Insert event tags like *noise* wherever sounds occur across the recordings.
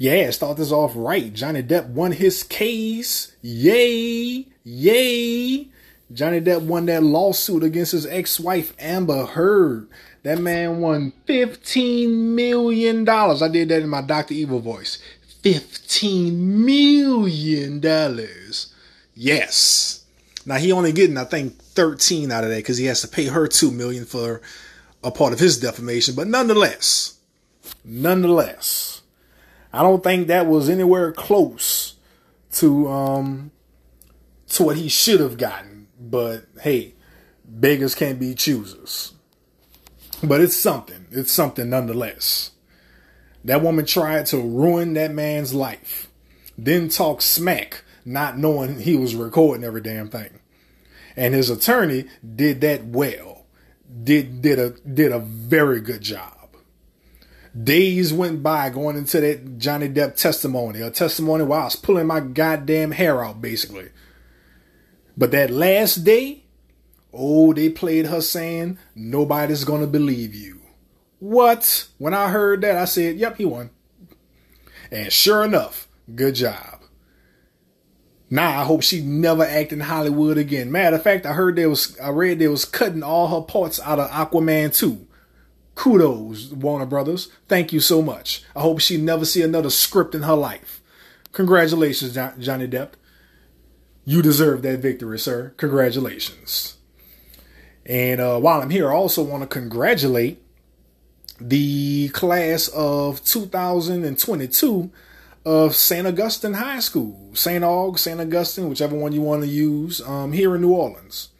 Yeah, start this off right. Johnny Depp won his case. Yay! Yay! Johnny Depp won that lawsuit against his ex-wife Amber Heard. That man won $15 million. I did that in my Dr. Evil voice. $15 million. Yes. Now he only getting, I think, 13 out of that because he has to pay her two million for a part of his defamation. But nonetheless, nonetheless, I don't think that was anywhere close to um to what he should have gotten. But hey, beggars can't be choosers. But it's something. It's something nonetheless. That woman tried to ruin that man's life. Then talk smack, not knowing he was recording every damn thing. And his attorney did that well. Did did a did a very good job. Days went by going into that Johnny Depp testimony, a testimony while I was pulling my goddamn hair out, basically. But that last day, oh, they played her saying, nobody's gonna believe you. What? When I heard that, I said, yep, he won. And sure enough, good job. Now I hope she never act in Hollywood again. Matter of fact, I heard there was I read there was cutting all her parts out of Aquaman 2. Kudos, Warner Brothers. Thank you so much. I hope she never see another script in her life. Congratulations, Johnny Depp. You deserve that victory, sir. Congratulations. And uh, while I'm here, I also want to congratulate the class of 2022 of St. Augustine High School, St. Aug, St. Augustine, whichever one you want to use, um, here in New Orleans.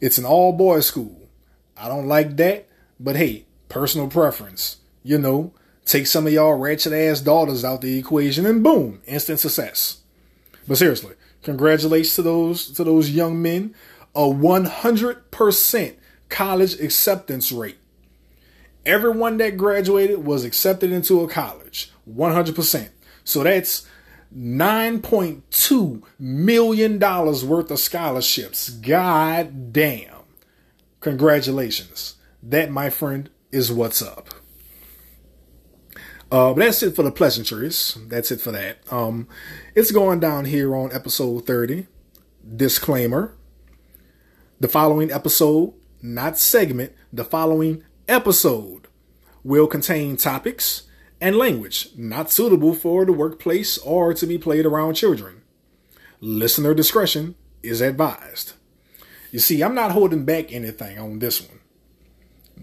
It's an all boys school. I don't like that, but hey, personal preference. You know, take some of y'all ratchet ass daughters out the equation and boom, instant success. But seriously, congratulations to those to those young men. A 100% college acceptance rate. Everyone that graduated was accepted into a college. 100%. So that's $9.2 million worth of scholarships. God damn. Congratulations. That, my friend, is what's up. Uh, but that's it for the pleasantries. That's it for that. Um, it's going down here on episode 30. Disclaimer. The following episode, not segment, the following episode will contain topics and language not suitable for the workplace or to be played around children. Listener discretion is advised. You see, I'm not holding back anything on this one.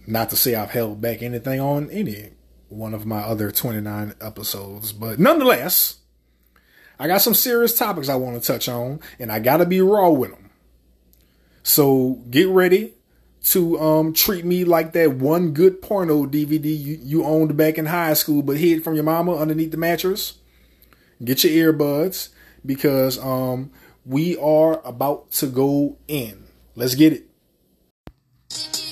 Not to say I've held back anything on any one of my other 29 episodes, but nonetheless, I got some serious topics I want to touch on, and I got to be raw with them. So get ready to um, treat me like that one good porno DVD you, you owned back in high school but hid from your mama underneath the mattress. Get your earbuds because um, we are about to go in. Let's get it.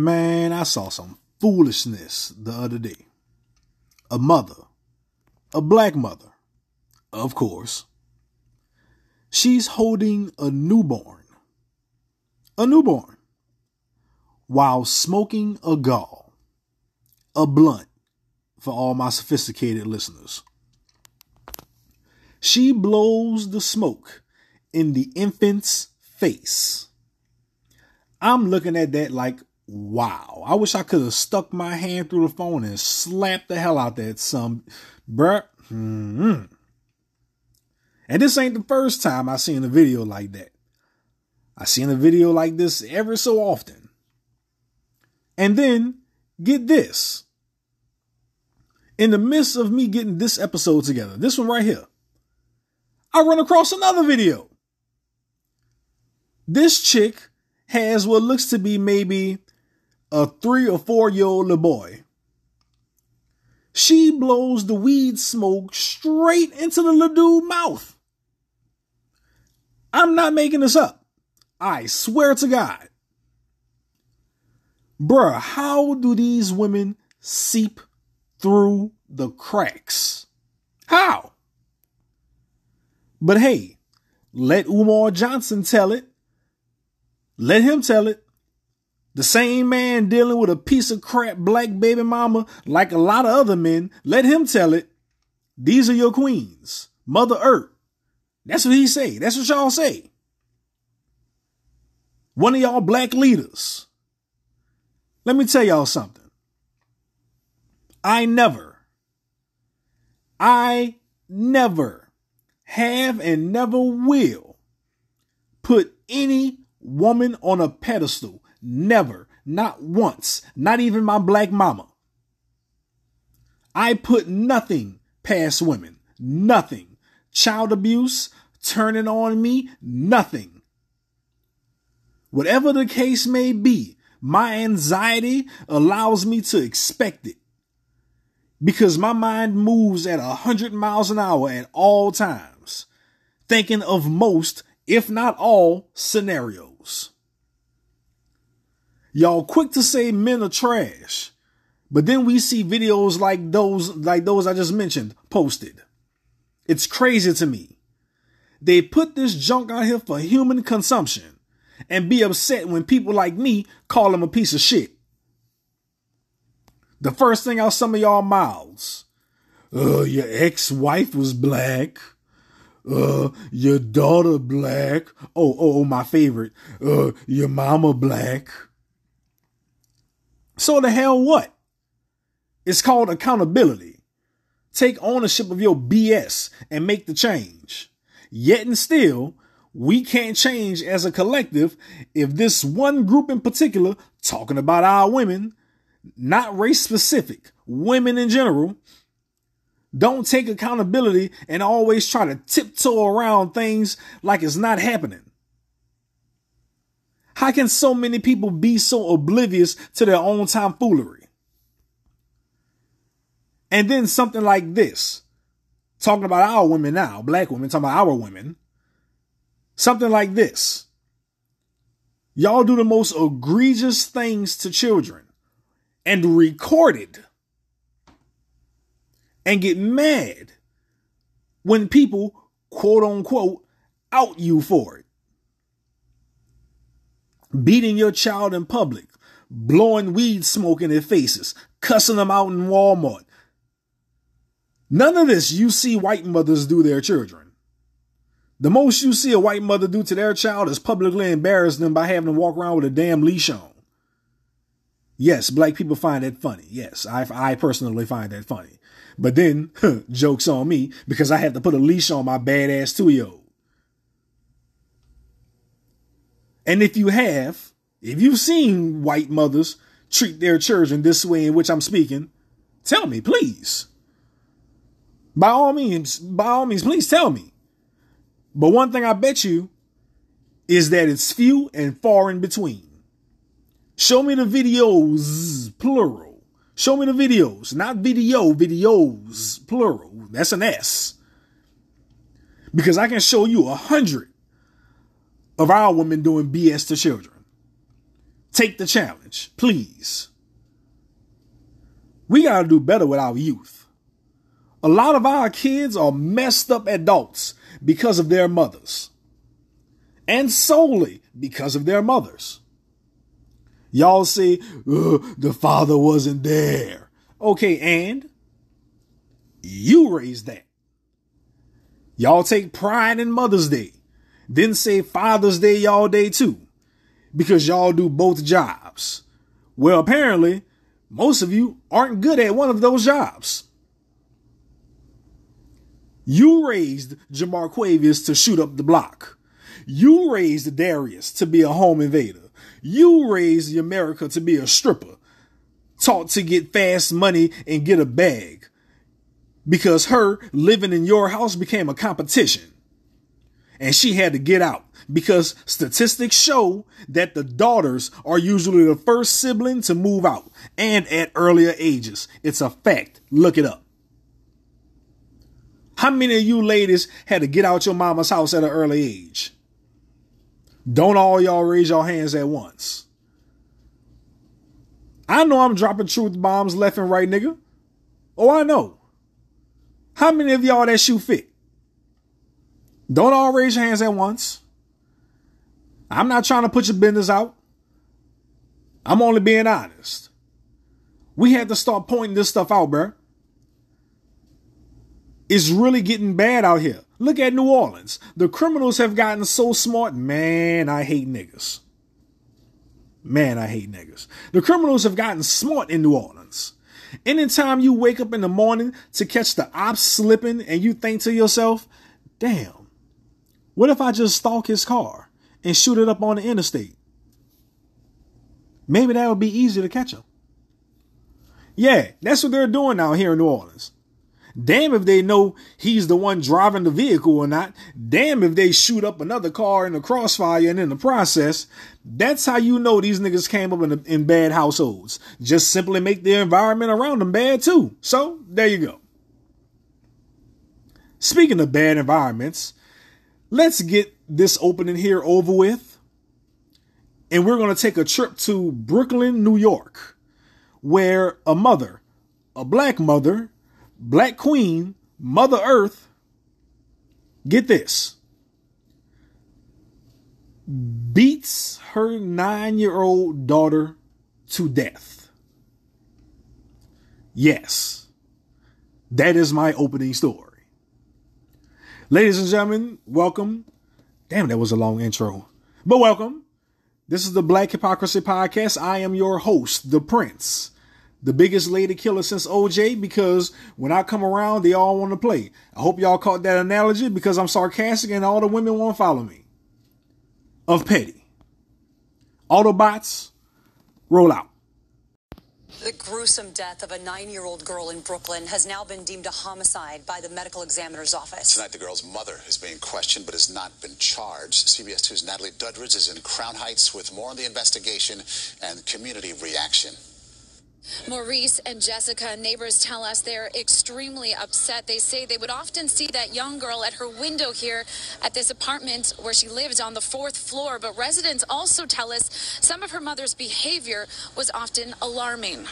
Man, I saw some foolishness the other day. A mother, a black mother, of course, she's holding a newborn, a newborn, while smoking a gall, a blunt for all my sophisticated listeners. She blows the smoke in the infant's face. I'm looking at that like, wow. I wish I could have stuck my hand through the phone and slapped the hell out that some, bruh. Mm-hmm. And this ain't the first time I seen a video like that. I seen a video like this every so often. And then get this. In the midst of me getting this episode together, this one right here, I run across another video. This chick has what looks to be maybe a three or four year old boy. She blows the weed smoke straight into the little dude's mouth. I'm not making this up. I swear to God. Bruh, how do these women seep through the cracks? How? But hey, let Umar Johnson tell it. Let him tell it. The same man dealing with a piece of crap black baby mama like a lot of other men, let him tell it. These are your queens. Mother Earth. That's what he say. That's what y'all say. One of y'all black leaders. Let me tell y'all something. I never, I never have and never will put any woman on a pedestal. Never. Not once. Not even my black mama. I put nothing past women. Nothing. Child abuse, turning on me, nothing. Whatever the case may be, my anxiety allows me to expect it because my mind moves at a hundred miles an hour at all times, thinking of most, if not all, scenarios. Y'all quick to say men are trash, but then we see videos like those, like those I just mentioned posted. It's crazy to me. They put this junk out here for human consumption and be upset when people like me call them a piece of shit. The first thing out some of y'all mouths. Uh, your ex-wife was black. Uh, your daughter black. Oh, oh, oh, my favorite. Uh, your mama black. So the hell what? It's called accountability. Take ownership of your BS and make the change. Yet and still, we can't change as a collective if this one group in particular, talking about our women, not race specific, women in general, don't take accountability and always try to tiptoe around things like it's not happening. How can so many people be so oblivious to their own tomfoolery? And then something like this, talking about our women now, black women, talking about our women, something like this. Y'all do the most egregious things to children and record it and get mad when people quote unquote out you for it. Beating your child in public, blowing weed smoke in their faces, cussing them out in Walmart. None of this you see white mothers do their children. The most you see a white mother do to their child is publicly embarrass them by having them walk around with a damn leash on. Yes, black people find that funny. Yes, I, I personally find that funny. But then, *laughs* jokes on me because I have to put a leash on my badass two year old. And if you have, if you've seen white mothers treat their children this way in which I'm speaking, tell me, please. By all means, by all means, please tell me. But one thing I bet you is that it's few and far in between. Show me the videos, plural. Show me the videos, not video, videos, plural. That's an S. Because I can show you a hundred of our women doing BS to children. Take the challenge, please. We got to do better with our youth. A lot of our kids are messed up adults because of their mothers. And solely because of their mothers. Y'all say, the father wasn't there. Okay, and you raised that. Y'all take pride in Mother's Day. Then say Father's Day y'all day too. Because y'all do both jobs. Well, apparently, most of you aren't good at one of those jobs. You raised Jamarquavius to shoot up the block. You raised Darius to be a home invader. You raised America to be a stripper, taught to get fast money and get a bag. Because her living in your house became a competition. And she had to get out because statistics show that the daughters are usually the first sibling to move out and at earlier ages. It's a fact. Look it up. How many of you ladies had to get out your mama's house at an early age? Don't all y'all raise your hands at once. I know I'm dropping truth bombs left and right, nigga. Oh, I know. How many of y'all that shoe fit? Don't all raise your hands at once. I'm not trying to put your business out. I'm only being honest. We had to start pointing this stuff out, bro. It's really getting bad out here. Look at New Orleans. The criminals have gotten so smart. Man, I hate niggas. Man, I hate niggas. The criminals have gotten smart in New Orleans. Anytime you wake up in the morning to catch the ops slipping and you think to yourself, damn, what if I just stalk his car and shoot it up on the interstate? Maybe that would be easier to catch him. Yeah, that's what they're doing now here in New Orleans. Damn if they know he's the one driving the vehicle or not. Damn if they shoot up another car in the crossfire and in the process. That's how you know these niggas came up in, in bad households. Just simply make the environment around them bad too. So there you go. Speaking of bad environments, let's get this opening here over with. And we're going to take a trip to Brooklyn, New York, where a mother, a black mother, Black Queen, Mother Earth, get this, beats her nine year old daughter to death. Yes, that is my opening story. Ladies and gentlemen, welcome. Damn, that was a long intro, but welcome. This is the Black Hypocrisy Podcast. I am your host, The Prince the biggest lady killer since OJ because when I come around, they all want to play. I hope y'all caught that analogy because I'm sarcastic and all the women won't follow me. Of petty. Autobots, roll out. The gruesome death of a nine year old girl in Brooklyn has now been deemed a homicide by the medical examiner's office. Tonight, the girl's mother is being questioned but has not been charged. CBS 2's Natalie Duddridge is in Crown Heights with more on the investigation and community reaction. Maurice and Jessica, neighbors tell us they're extremely upset. They say they would often see that young girl at her window here at this apartment where she lived on the fourth floor. But residents also tell us some of her mother's behavior was often alarming.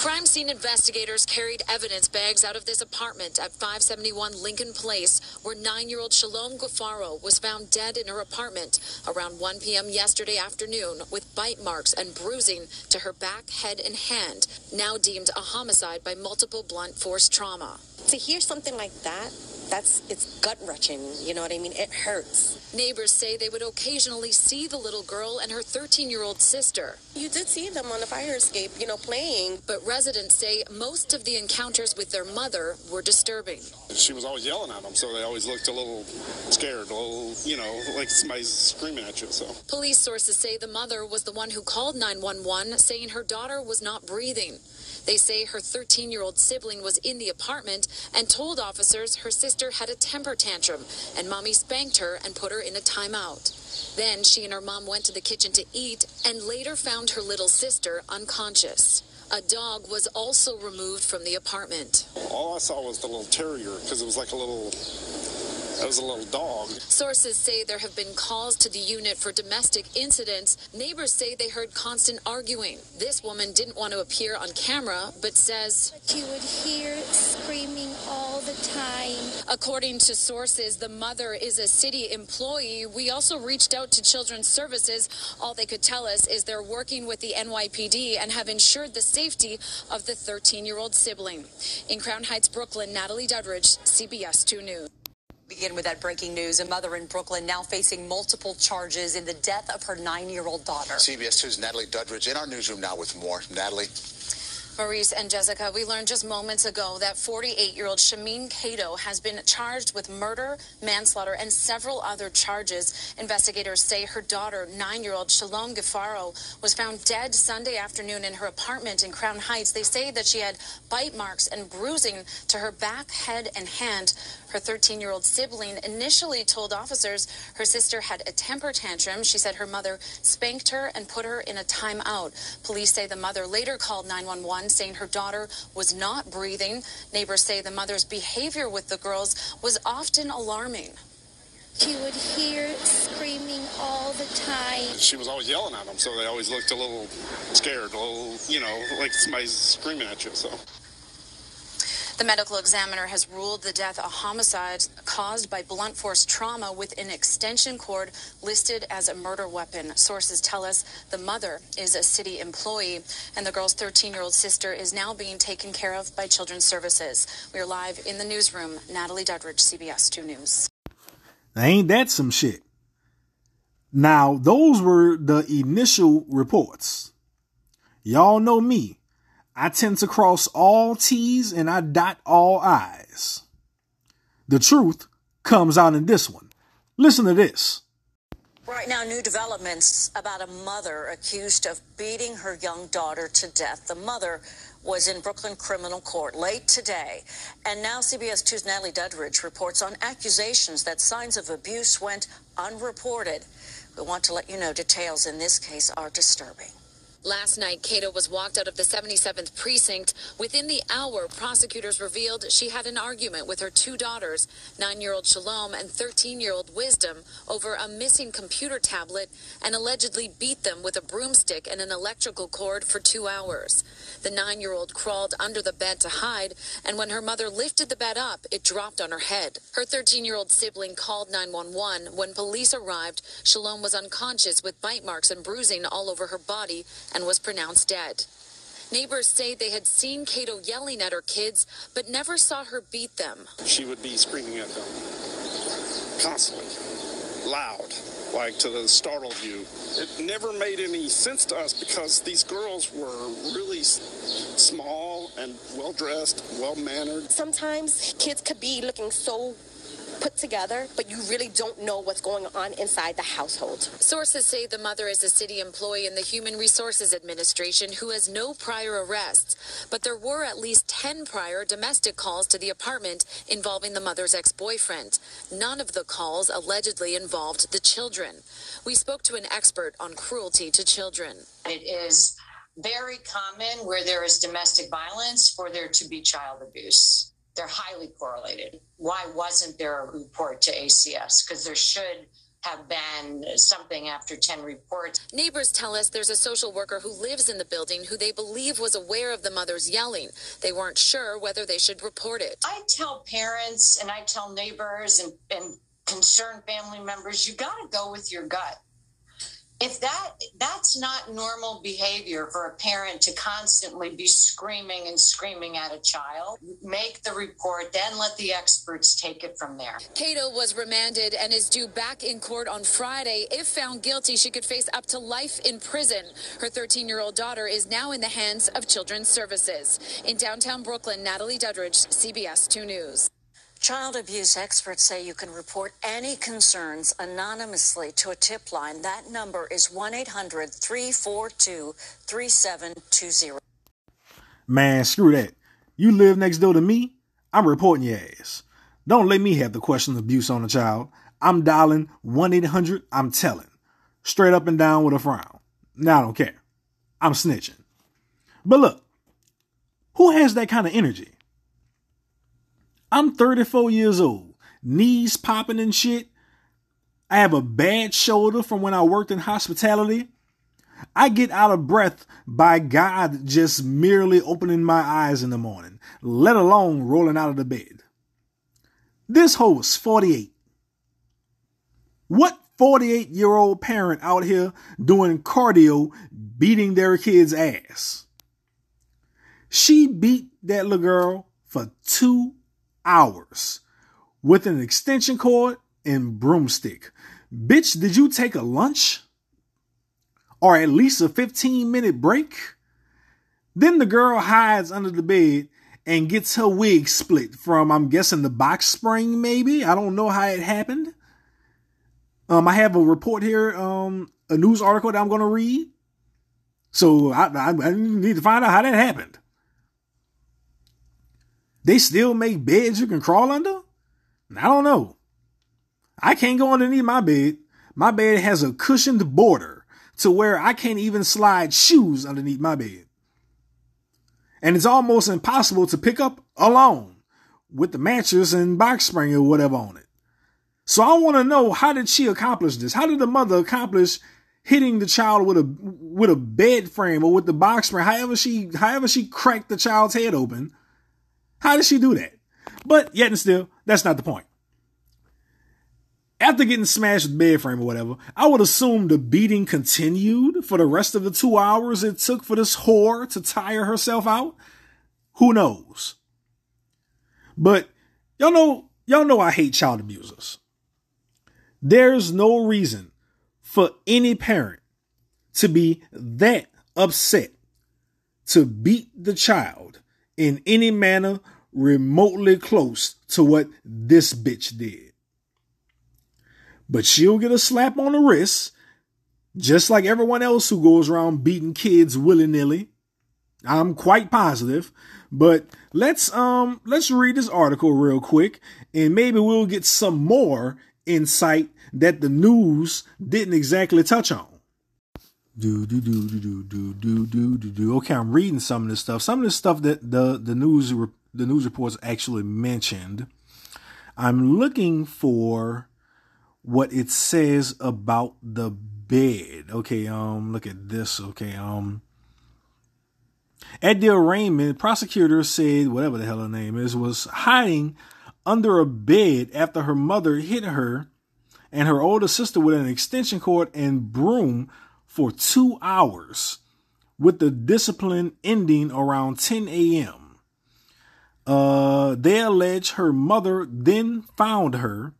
Crime scene investigators carried evidence bags out of this apartment at 571 Lincoln Place, where nine year old Shalom Gafaro was found dead in her apartment around 1 p.m. yesterday afternoon with bite marks and bruising to her back, head, and hand, now deemed a homicide by multiple blunt force trauma. To hear something like that, that's it's gut wrenching. You know what I mean? It hurts. Neighbors say they would occasionally see the little girl and her 13 year old sister. You did see them on the fire escape, you know, playing. But residents say most of the encounters with their mother were disturbing. She was always yelling at them, so they always looked a little scared, a little, you know, like somebody's screaming at you. So police sources say the mother was the one who called 911, saying her daughter was not breathing. They say her 13 year old sibling was in the apartment and told officers her sister had a temper tantrum and mommy spanked her and put her in a timeout. Then she and her mom went to the kitchen to eat and later found her little sister unconscious. A dog was also removed from the apartment. All I saw was the little terrier because it was like a little That was a little dog. Sources say there have been calls to the unit for domestic incidents. Neighbors say they heard constant arguing. This woman didn't want to appear on camera, but says you would hear screaming all the time. According to sources, the mother is a city employee. We also reached out to Children's Services. All they could tell us is they're working with the NYPD and have ensured the safety of the 13 year old sibling. In Crown Heights, Brooklyn, Natalie Duddridge, CBS 2 News. Begin with that breaking news. A mother in Brooklyn now facing multiple charges in the death of her nine year old daughter. CBS 2's Natalie Duddridge in our newsroom now with more. Natalie. Maurice and Jessica, we learned just moments ago that 48 year old Shameen Cato has been charged with murder, manslaughter, and several other charges. Investigators say her daughter, nine year old Shalom Gafaro, was found dead Sunday afternoon in her apartment in Crown Heights. They say that she had bite marks and bruising to her back, head, and hand. Her 13 year old sibling initially told officers her sister had a temper tantrum. She said her mother spanked her and put her in a timeout. Police say the mother later called 911 saying her daughter was not breathing. Neighbors say the mother's behavior with the girls was often alarming. She would hear screaming all the time. She was always yelling at them, so they always looked a little scared, a little, you know, like somebody's screaming at you. So. The medical examiner has ruled the death a homicide caused by blunt force trauma with an extension cord listed as a murder weapon. Sources tell us the mother is a city employee and the girl's 13 year old sister is now being taken care of by Children's Services. We are live in the newsroom. Natalie Duddridge, CBS 2 News. Ain't that some shit? Now, those were the initial reports. Y'all know me. I tend to cross all T's and I dot all I's. The truth comes out in this one. Listen to this. Right now, new developments about a mother accused of beating her young daughter to death. The mother was in Brooklyn criminal court late today. And now CBS 2's Natalie Duddridge reports on accusations that signs of abuse went unreported. We want to let you know details in this case are disturbing. Last night, Cato was walked out of the 77th precinct. Within the hour, prosecutors revealed she had an argument with her two daughters, nine year old Shalom and 13 year old Wisdom, over a missing computer tablet and allegedly beat them with a broomstick and an electrical cord for two hours. The nine year old crawled under the bed to hide, and when her mother lifted the bed up, it dropped on her head. Her 13 year old sibling called 911. When police arrived, Shalom was unconscious with bite marks and bruising all over her body and was pronounced dead. Neighbors say they had seen Cato yelling at her kids, but never saw her beat them. She would be screaming at them constantly, loud, like to the startle you. It never made any sense to us because these girls were really small and well dressed, well mannered. Sometimes kids could be looking so put together, but you really don't know what's going on inside the household. Sources say the mother is a city employee in the Human Resources Administration who has no prior arrests, but there were at least 10 prior domestic calls to the apartment involving the mother's ex boyfriend. None of the calls allegedly involved the children. We spoke to an expert on cruelty to children. It is very common where there is domestic violence for there to be child abuse they're highly correlated. Why wasn't there a report to ACS? Because there should have been something after 10 reports. Neighbors tell us there's a social worker who lives in the building who they believe was aware of the mother's yelling. They weren't sure whether they should report it. I tell parents and I tell neighbors and, and concerned family members, you got to go with your gut if that that's not normal behavior for a parent to constantly be screaming and screaming at a child make the report then let the experts take it from there. Cato was remanded and is due back in court on friday. If found guilty she could face up to life in prison. Her 13 year old daughter is now in the hands of children's services. In downtown brooklyn natalie duddridge cbs 2 news Child abuse experts say you can report any concerns anonymously to a tip line. That number is 1 800 342 3720. Man, screw that. You live next door to me, I'm reporting your ass. Don't let me have the question of abuse on a child. I'm dialing 1 800 I'm telling. Straight up and down with a frown. Now I don't care. I'm snitching. But look, who has that kind of energy? I'm 34 years old, knees popping and shit. I have a bad shoulder from when I worked in hospitality. I get out of breath by God just merely opening my eyes in the morning, let alone rolling out of the bed. This host, 48. What 48 year old parent out here doing cardio beating their kid's ass? She beat that little girl for two hours with an extension cord and broomstick. Bitch, did you take a lunch? Or at least a 15 minute break? Then the girl hides under the bed and gets her wig split from, I'm guessing, the box spring, maybe. I don't know how it happened. Um, I have a report here, um, a news article that I'm going to read. So I, I, I need to find out how that happened. They still make beds you can crawl under? I don't know. I can't go underneath my bed. My bed has a cushioned border to where I can't even slide shoes underneath my bed. And it's almost impossible to pick up alone with the mattress and box spring or whatever on it. So I want to know how did she accomplish this? How did the mother accomplish hitting the child with a with a bed frame or with the box spring? However she however she cracked the child's head open. How did she do that? But yet and still, that's not the point after getting smashed with the bed frame or whatever, I would assume the beating continued for the rest of the two hours it took for this whore to tire herself out. Who knows? But y'all know, y'all know I hate child abusers. There's no reason for any parent to be that upset to beat the child in any manner remotely close to what this bitch did but she'll get a slap on the wrist, just like everyone else who goes around beating kids willy nilly. I'm quite positive. But let's um let's read this article real quick, and maybe we'll get some more insight that the news didn't exactly touch on. Do do do do do do do do do. Okay, I'm reading some of this stuff. Some of this stuff that the the news the news reports actually mentioned. I'm looking for what it says about the bed. Okay, um, look at this. Okay, um, at the arraignment, prosecutor said whatever the hell her name is was hiding under a bed after her mother hit her and her older sister with an extension cord and broom for two hours, with the discipline ending around 10 a.m. Uh, they allege her mother then found her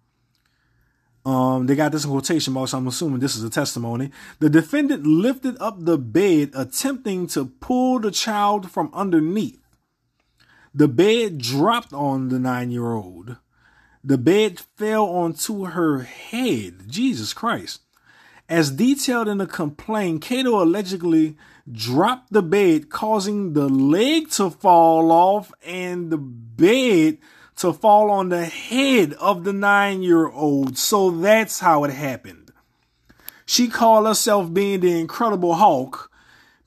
um, they got this in quotation marks. I'm assuming this is a testimony. The defendant lifted up the bed, attempting to pull the child from underneath. The bed dropped on the nine year old. The bed fell onto her head. Jesus Christ. As detailed in the complaint, Cato allegedly dropped the bed, causing the leg to fall off and the bed to fall on the head of the nine year old. So that's how it happened. She called herself being the Incredible Hulk,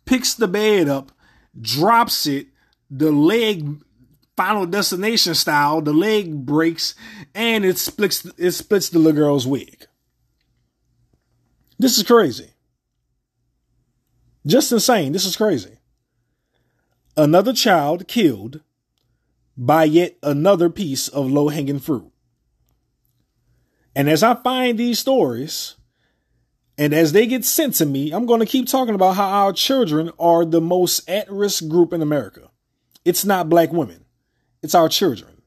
picks the bed up, drops it, the leg final destination style, the leg breaks, and it splits it splits the little girl's wig. This is crazy. Just insane. This is crazy. Another child killed by yet another piece of low hanging fruit. And as I find these stories, and as they get sent to me, I'm going to keep talking about how our children are the most at risk group in America. It's not black women, it's our children.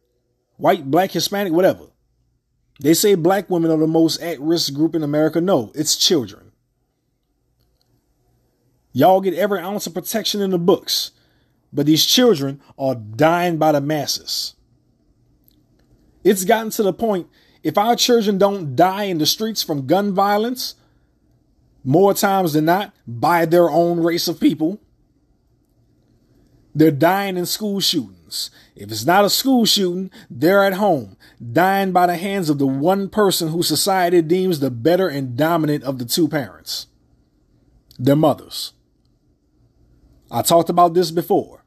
White, black, Hispanic, whatever. They say black women are the most at risk group in America. No, it's children. Y'all get every ounce of protection in the books. But these children are dying by the masses. It's gotten to the point if our children don't die in the streets from gun violence, more times than not, by their own race of people, they're dying in school shootings. If it's not a school shooting, they're at home, dying by the hands of the one person who society deems the better and dominant of the two parents their mothers. I talked about this before.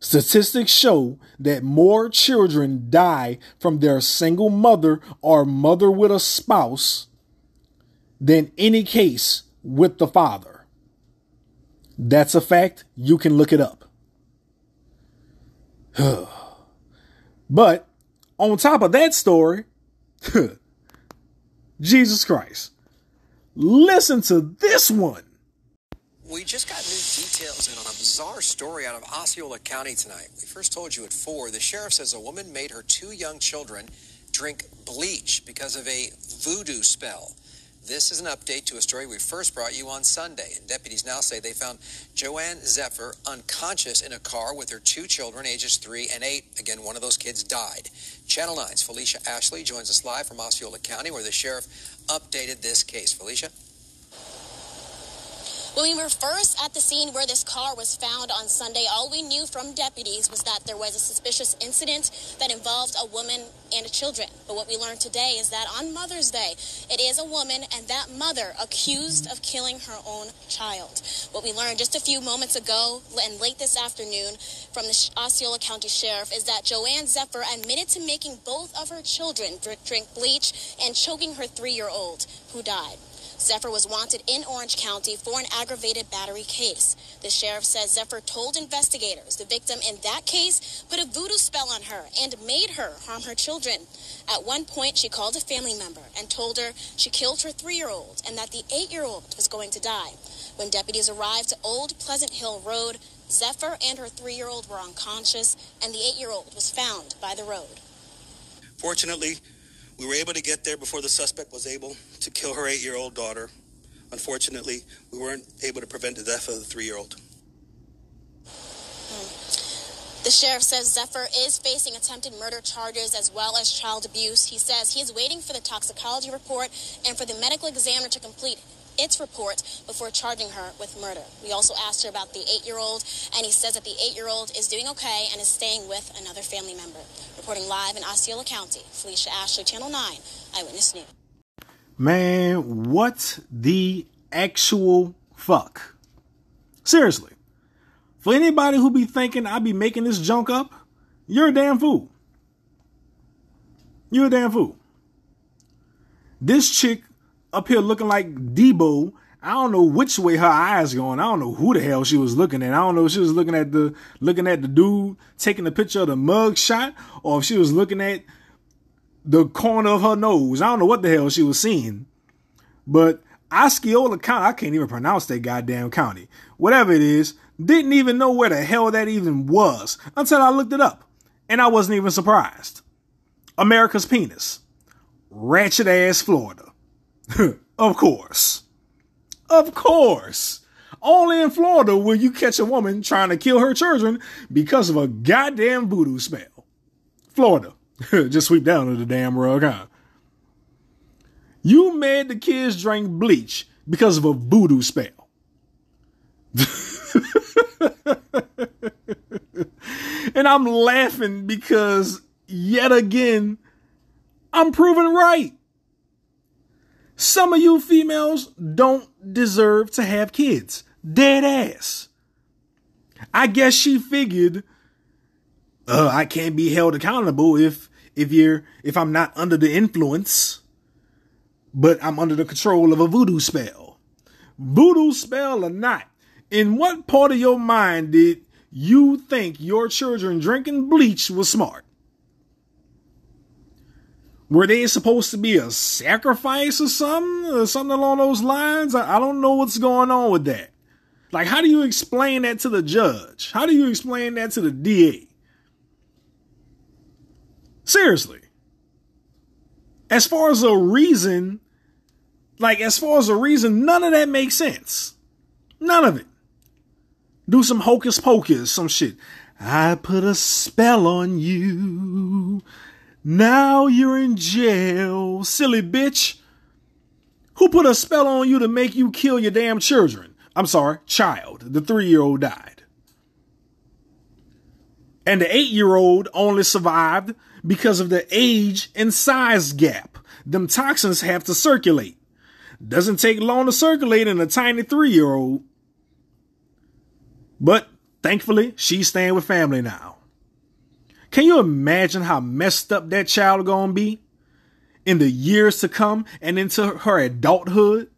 Statistics show that more children die from their single mother or mother with a spouse than any case with the father. That's a fact. You can look it up. *sighs* but on top of that story, *laughs* Jesus Christ. Listen to this one. We just got new details in on a bizarre story out of Osceola County tonight. We first told you at 4. The sheriff says a woman made her two young children drink bleach because of a voodoo spell. This is an update to a story we first brought you on Sunday. And deputies now say they found Joanne Zephyr unconscious in a car with her two children, ages three and eight. Again, one of those kids died. Channel 9's Felicia Ashley joins us live from Osceola County, where the sheriff updated this case. Felicia? When we were first at the scene where this car was found on Sunday, all we knew from deputies was that there was a suspicious incident that involved a woman and children. But what we learned today is that on Mother's Day, it is a woman and that mother accused of killing her own child. What we learned just a few moments ago and late this afternoon from the Osceola County Sheriff is that Joanne Zephyr admitted to making both of her children drink bleach and choking her three year old who died. Zephyr was wanted in Orange County for an aggravated battery case. The sheriff says Zephyr told investigators the victim in that case put a voodoo spell on her and made her harm her children. At one point, she called a family member and told her she killed her three year old and that the eight year old was going to die. When deputies arrived to Old Pleasant Hill Road, Zephyr and her three year old were unconscious, and the eight year old was found by the road. Fortunately, we were able to get there before the suspect was able to kill her eight year old daughter. Unfortunately, we weren't able to prevent the death of the three year old. Hmm. The sheriff says Zephyr is facing attempted murder charges as well as child abuse. He says he is waiting for the toxicology report and for the medical examiner to complete its report before charging her with murder. We also asked her about the eight year old, and he says that the eight year old is doing okay and is staying with another family member. Reporting live in Osceola County, Felicia Ashley, Channel 9, Eyewitness News. Man, what the actual fuck? Seriously. For anybody who be thinking I be making this junk up, you're a damn fool. You're a damn fool. This chick up here looking like Debo. I don't know which way her eyes going. I don't know who the hell she was looking at. I don't know if she was looking at the looking at the dude taking the picture of the mug shot, or if she was looking at the corner of her nose. I don't know what the hell she was seeing. But Osceola County, I can't even pronounce that goddamn county. Whatever it is, didn't even know where the hell that even was until I looked it up. And I wasn't even surprised. America's penis. Ratchet ass Florida. *laughs* of course. Of course. Only in Florida will you catch a woman trying to kill her children because of a goddamn voodoo spell. Florida. *laughs* Just sweep down to the damn rug, huh? You made the kids drink bleach because of a voodoo spell. *laughs* and I'm laughing because yet again, I'm proven right. Some of you females don't deserve to have kids. Dead ass. I guess she figured uh, I can't be held accountable if if you're if I'm not under the influence, but I'm under the control of a voodoo spell. Voodoo spell or not, in what part of your mind did you think your children drinking bleach was smart? Were they supposed to be a sacrifice or something? Or something along those lines? I, I don't know what's going on with that. Like, how do you explain that to the judge? How do you explain that to the DA? Seriously. As far as a reason, like, as far as a reason, none of that makes sense. None of it. Do some hocus pocus, some shit. I put a spell on you. Now you're in jail, silly bitch. Who put a spell on you to make you kill your damn children? I'm sorry, child. The three year old died. And the eight year old only survived because of the age and size gap. Them toxins have to circulate. Doesn't take long to circulate in a tiny three year old. But Thankfully, she's staying with family now. Can you imagine how messed up that child gonna be in the years to come and into her adulthood?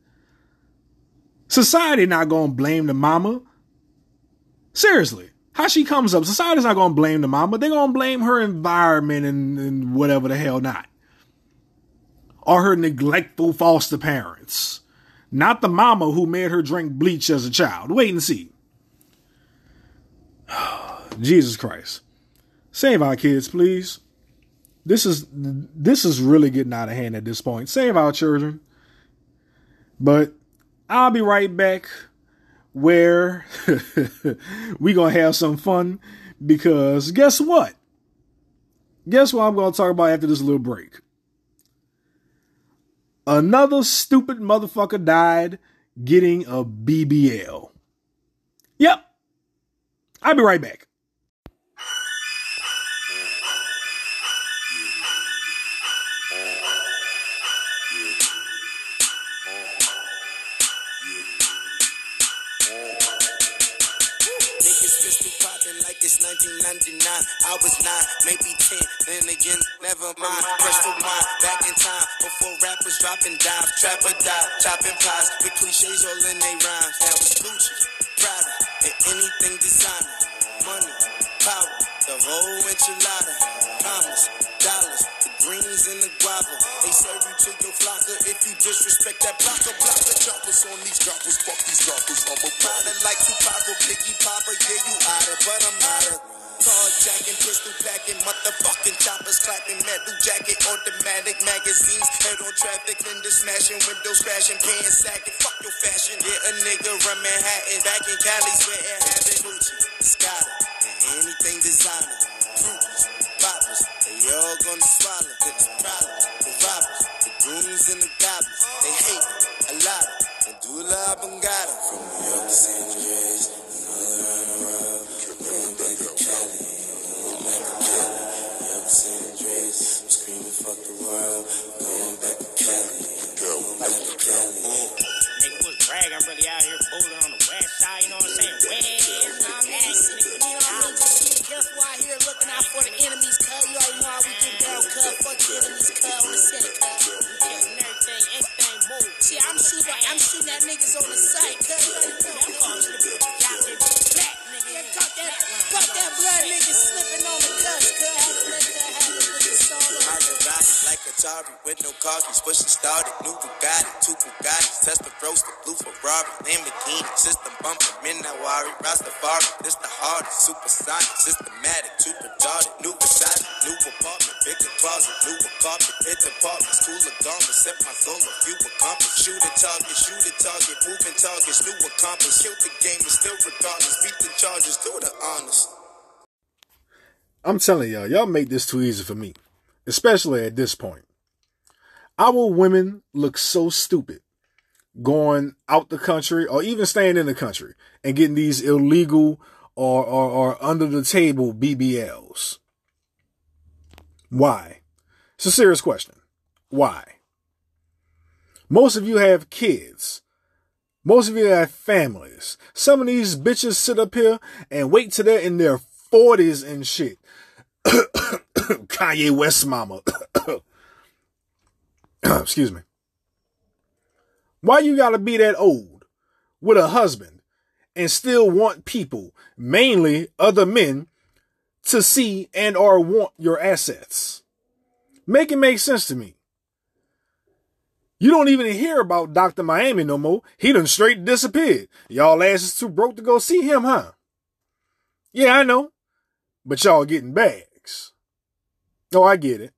Society not gonna blame the mama. Seriously, how she comes up, society's not gonna blame the mama. They're gonna blame her environment and, and whatever the hell not. Or her neglectful foster parents. Not the mama who made her drink bleach as a child. Wait and see. *sighs* Jesus Christ. Save our kids, please. This is this is really getting out of hand at this point. Save our children. But I'll be right back where *laughs* we gonna have some fun because guess what? Guess what I'm gonna talk about after this little break? Another stupid motherfucker died getting a BBL. Yep. I'll be right back. I was nine, maybe ten, then again, never mind. Fresh Press rewind, back in time, before rappers dropping dimes, trapper die, chopping pies, with cliches all in they rhymes. That was Gucci, Prada, and anything designer. Money, power, the whole enchilada. Promise, dollars, the greens and the guava. They serve you to your flocker if you disrespect that blocker. Blocker choppers on these droppers, fuck these droppers. I'm a rider like Tupac or Biggie Papa. Yeah, you outta, but I'm outta. Carjacking, pistol packing, motherfucking choppers clapping, metal jacket, automatic magazines, head on traffic, window smashing, windows crashing, pants sagging, fuck your fashion. Yeah, a nigga run Manhattan, back in Cali, sweating, having Gucci, Scotty, and anything designer. Groupies, boppers, they all gonna swallow. The problems, the robbers, the goons and the goblins, they hate a lot and do a lot of them From New York to San Andreas, Going back to Cali. Going back to Cali. Nigga was. I'm out here booting on the west side. You know what I'm saying? West, I'm asking. You know, I'm just careful out here looking out for the enemies, cuz. You know how we get. Fuck the enemies, everything, move. See, I'm shooting, I'm shooting at niggas on the site, nigga. Got that, the. Like Atari with no cartridge, pushing started. New Bugatti, two Bugattis, Tesla roasted, blue Ferrari, Lamborghini, system bumper, worry, Rastafari. This the hardest, supersonic, systematic, too retarded. New Versace, new apartment, bigger closet, new carpet, it's apartments, cooler garments, set my goal, a few accomplished. Shoot a target, shoot a target, moving targets, new accomplice. Killed the game, but still regardless, beat the do the honors. I'm telling y'all, y'all make this too easy for me especially at this point. Our women look so stupid going out the country or even staying in the country and getting these illegal or, or, or under the table BBLs. Why? It's a serious question. Why? Most of you have kids. Most of you have families. Some of these bitches sit up here and wait till they're in their 40s and shit *coughs* Kanye West mama. *coughs* Excuse me. Why you gotta be that old with a husband and still want people, mainly other men, to see and or want your assets? Make it make sense to me. You don't even hear about Dr. Miami no more. He done straight disappeared. Y'all asses too broke to go see him, huh? Yeah, I know. But y'all getting bad. Oh, I get it.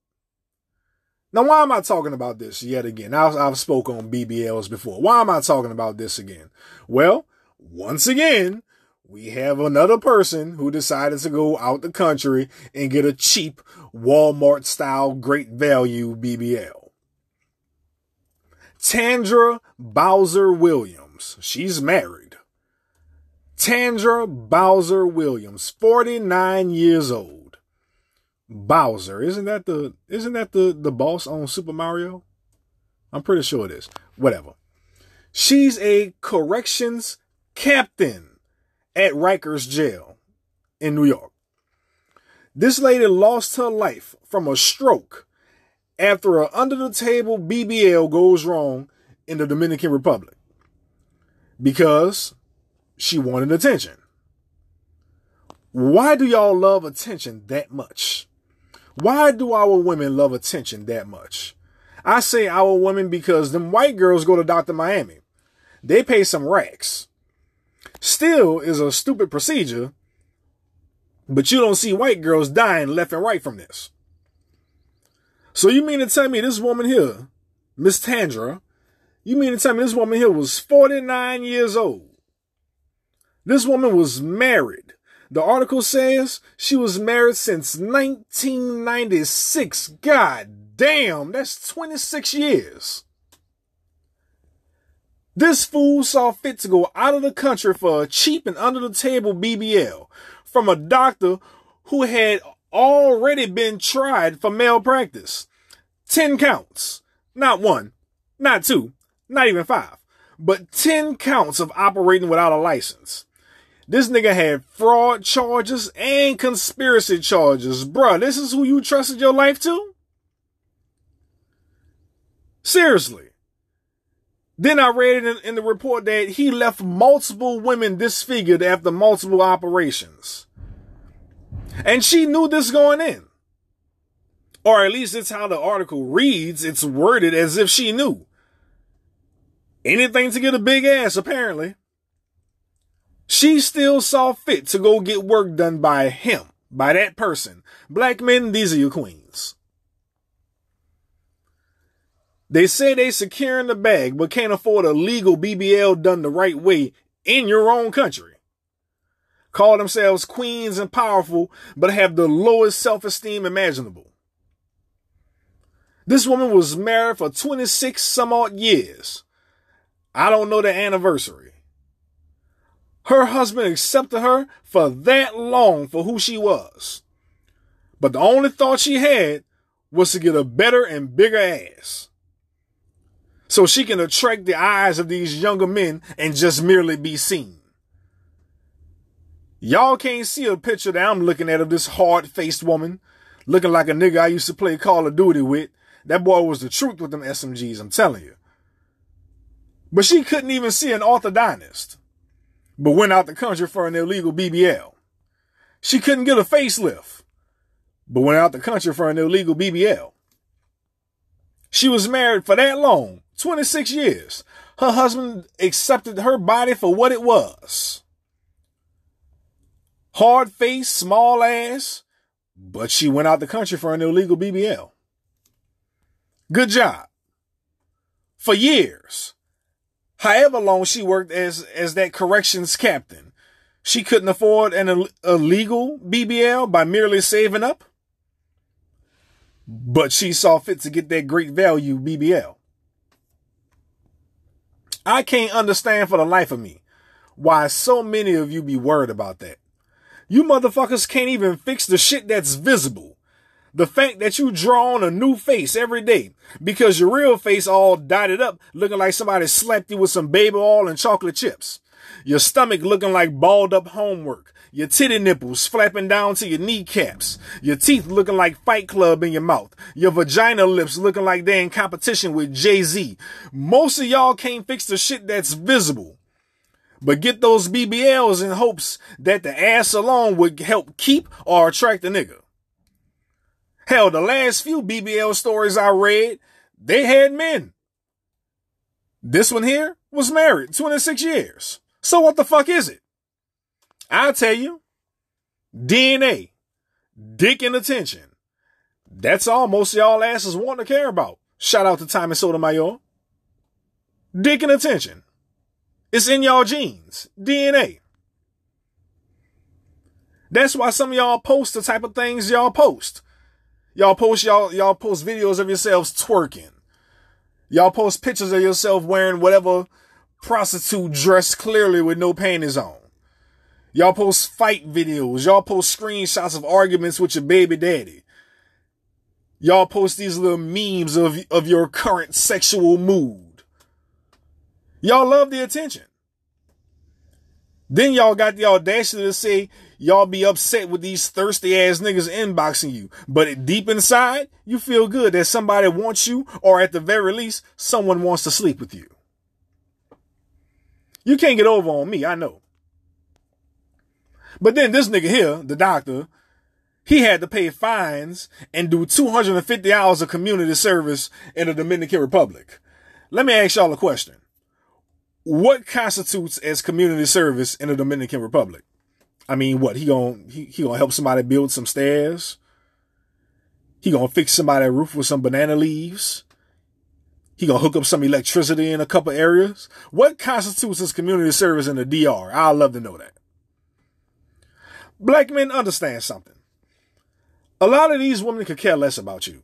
Now, why am I talking about this yet again? I've, I've spoken on BBLs before. Why am I talking about this again? Well, once again, we have another person who decided to go out the country and get a cheap Walmart style great value BBL. Tandra Bowser Williams. She's married. Tandra Bowser Williams, 49 years old. Bowser. Isn't that the isn't that the the boss on Super Mario? I'm pretty sure it is. Whatever. She's a corrections captain at Rikers jail. in New York. This lady lost her life from a stroke after a under the table BBL goes wrong in the Dominican Republic because she wanted attention. Why do y'all love attention that much? Why do our women love attention that much? I say our women because them white girls go to Dr. Miami. They pay some racks. Still is a stupid procedure, but you don't see white girls dying left and right from this. So you mean to tell me this woman here, Miss Tandra, you mean to tell me this woman here was 49 years old? This woman was married the article says she was married since 1996. God damn, that's 26 years. This fool saw fit to go out of the country for a cheap and under the table BBL from a doctor who had already been tried for malpractice. 10 counts. Not one, not two, not even five, but 10 counts of operating without a license. This nigga had fraud charges and conspiracy charges. Bruh, this is who you trusted your life to? Seriously. Then I read in, in the report that he left multiple women disfigured after multiple operations. And she knew this going in. Or at least it's how the article reads. It's worded as if she knew. Anything to get a big ass, apparently. She still saw fit to go get work done by him, by that person. Black men, these are your queens. They say they secure in the bag, but can't afford a legal BBL done the right way in your own country. Call themselves queens and powerful, but have the lowest self-esteem imaginable. This woman was married for 26 some odd years. I don't know the anniversary. Her husband accepted her for that long for who she was. But the only thought she had was to get a better and bigger ass. So she can attract the eyes of these younger men and just merely be seen. Y'all can't see a picture that I'm looking at of this hard faced woman looking like a nigga I used to play Call of Duty with. That boy was the truth with them SMGs, I'm telling you. But she couldn't even see an orthodontist but went out the country for an illegal BBL. She couldn't get a facelift, but went out the country for an illegal BBL. She was married for that long, 26 years. Her husband accepted her body for what it was. Hard face, small ass, but she went out the country for an illegal BBL. Good job. For years, however long she worked as as that corrections captain. She couldn't afford an illegal BBL by merely saving up. But she saw fit to get that great value BBL. I can't understand for the life of me why so many of you be worried about that. You motherfuckers can't even fix the shit that's visible. The fact that you draw on a new face every day because your real face all dotted up looking like somebody slapped you with some baby oil and chocolate chips. Your stomach looking like balled up homework. Your titty nipples flapping down to your kneecaps. Your teeth looking like Fight Club in your mouth. Your vagina lips looking like they're in competition with Jay-Z. Most of y'all can't fix the shit that's visible. But get those BBLs in hopes that the ass alone would help keep or attract a nigga. Hell, the last few BBL stories I read, they had men. This one here was married 26 years. So what the fuck is it? I'll tell you. DNA. Dick and attention. That's all most y'all asses want to care about. Shout out to Tommy Sotomayor. Dick and attention. It's in y'all genes. DNA. That's why some of y'all post the type of things y'all post. Y'all post y'all y'all post videos of yourselves twerking. Y'all post pictures of yourself wearing whatever prostitute dress clearly with no panties on. Y'all post fight videos. Y'all post screenshots of arguments with your baby daddy. Y'all post these little memes of, of your current sexual mood. Y'all love the attention. Then y'all got the audacity to say y'all be upset with these thirsty ass niggas inboxing you. But deep inside, you feel good that somebody wants you, or at the very least, someone wants to sleep with you. You can't get over on me, I know. But then this nigga here, the doctor, he had to pay fines and do 250 hours of community service in the Dominican Republic. Let me ask y'all a question. What constitutes as community service in the Dominican Republic? I mean, what he gonna he, he gonna help somebody build some stairs? He gonna fix somebody's roof with some banana leaves? He gonna hook up some electricity in a couple areas? What constitutes as community service in the DR? I'd love to know that. Black men understand something. A lot of these women could care less about you.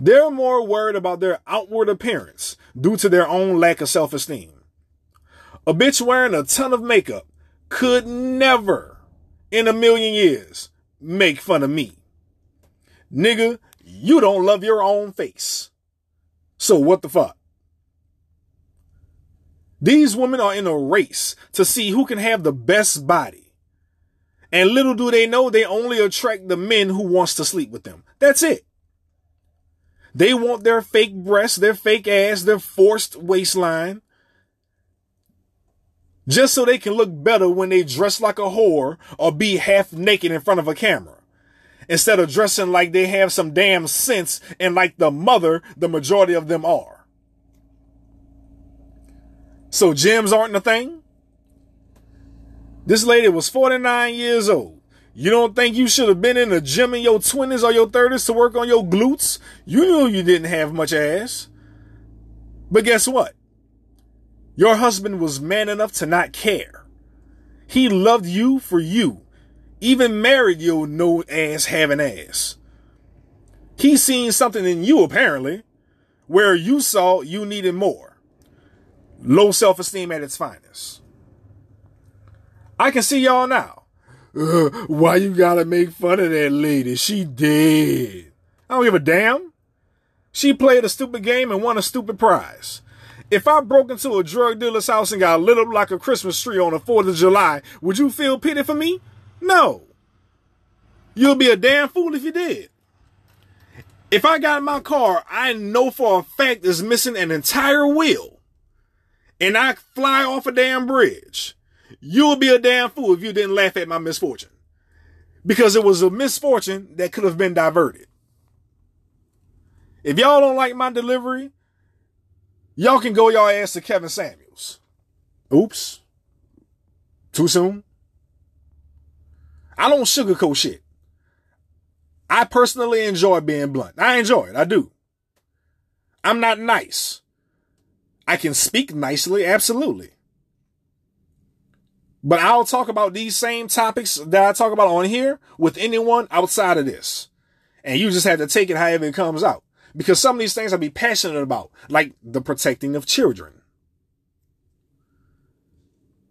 They're more worried about their outward appearance due to their own lack of self-esteem. A bitch wearing a ton of makeup could never in a million years make fun of me. Nigga, you don't love your own face. So what the fuck? These women are in a race to see who can have the best body. And little do they know they only attract the men who wants to sleep with them. That's it. They want their fake breasts, their fake ass, their forced waistline. Just so they can look better when they dress like a whore or be half naked in front of a camera. Instead of dressing like they have some damn sense and like the mother the majority of them are. So gyms aren't a thing? This lady was 49 years old. You don't think you should have been in the gym in your 20s or your 30s to work on your glutes? You knew you didn't have much ass. But guess what? Your husband was man enough to not care. He loved you for you. Even married your no ass having ass. He seen something in you apparently where you saw you needed more. Low self esteem at its finest. I can see y'all now. *laughs* Why you gotta make fun of that lady? She dead. I don't give a damn. She played a stupid game and won a stupid prize. If I broke into a drug dealer's house and got lit up like a Christmas tree on the 4th of July, would you feel pity for me? No. You'll be a damn fool if you did. If I got in my car, I know for a fact is missing an entire wheel, and I fly off a damn bridge. You'll be a damn fool if you didn't laugh at my misfortune. Because it was a misfortune that could have been diverted. If y'all don't like my delivery, y'all can go y'all ass to Kevin Samuels. Oops. Too soon? I don't sugarcoat shit. I personally enjoy being blunt. I enjoy it. I do. I'm not nice. I can speak nicely, absolutely. But I'll talk about these same topics that I talk about on here with anyone outside of this. And you just have to take it however it comes out. Because some of these things I'll be passionate about, like the protecting of children.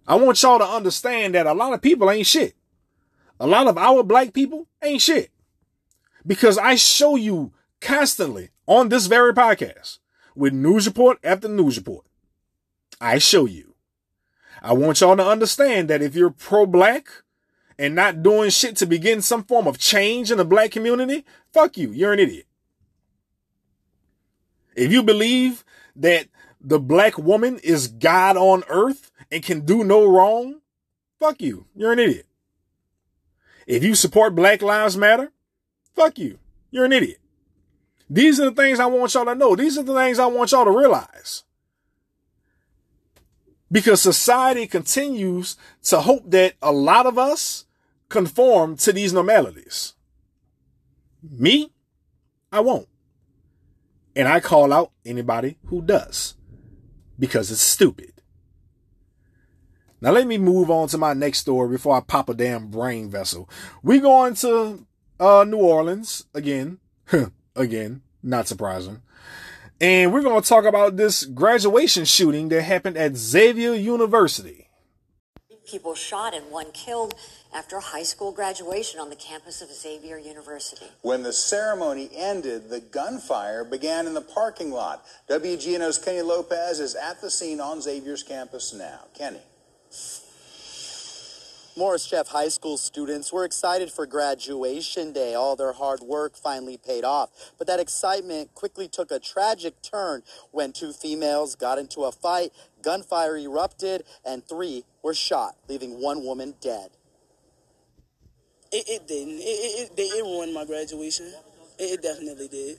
I want y'all to understand that a lot of people ain't shit. A lot of our black people ain't shit. Because I show you constantly on this very podcast with news report after news report. I show you. I want y'all to understand that if you're pro black and not doing shit to begin some form of change in the black community, fuck you. You're an idiot. If you believe that the black woman is God on earth and can do no wrong, fuck you. You're an idiot. If you support Black Lives Matter, fuck you. You're an idiot. These are the things I want y'all to know. These are the things I want y'all to realize. Because society continues to hope that a lot of us conform to these normalities. Me, I won't. And I call out anybody who does because it's stupid. Now let me move on to my next story before I pop a damn brain vessel. We going to uh, New Orleans again, *laughs* again, not surprising. And we're going to talk about this graduation shooting that happened at Xavier University. People shot and one killed after a high school graduation on the campus of Xavier University. When the ceremony ended, the gunfire began in the parking lot. WGNO's Kenny Lopez is at the scene on Xavier's campus now. Kenny. Morris Jeff High School students were excited for graduation day. All their hard work finally paid off. But that excitement quickly took a tragic turn when two females got into a fight, gunfire erupted, and three were shot, leaving one woman dead. It, it didn't. It, it, it, it ruined my graduation. It, it definitely did.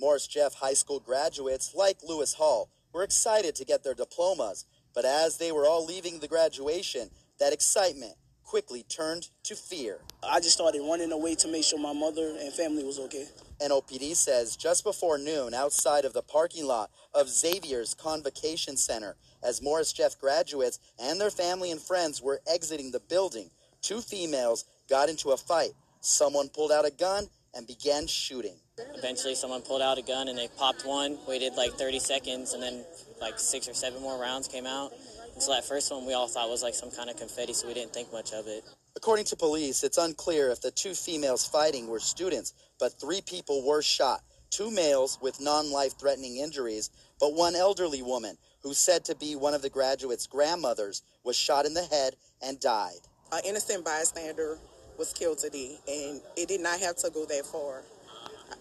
Morris Jeff High School graduates, like Lewis Hall, were excited to get their diplomas. But as they were all leaving the graduation, that excitement quickly turned to fear. I just started running away to make sure my mother and family was okay. NOPD says just before noon, outside of the parking lot of Xavier's Convocation Center, as Morris Jeff graduates and their family and friends were exiting the building, two females got into a fight. Someone pulled out a gun and began shooting. Eventually, someone pulled out a gun and they popped one, waited like 30 seconds, and then like six or seven more rounds came out. And so that first one we all thought was like some kind of confetti, so we didn't think much of it. According to police, it's unclear if the two females fighting were students, but three people were shot two males with non life threatening injuries, but one elderly woman who's said to be one of the graduates' grandmothers was shot in the head and died. An innocent bystander was killed today, and it did not have to go that far.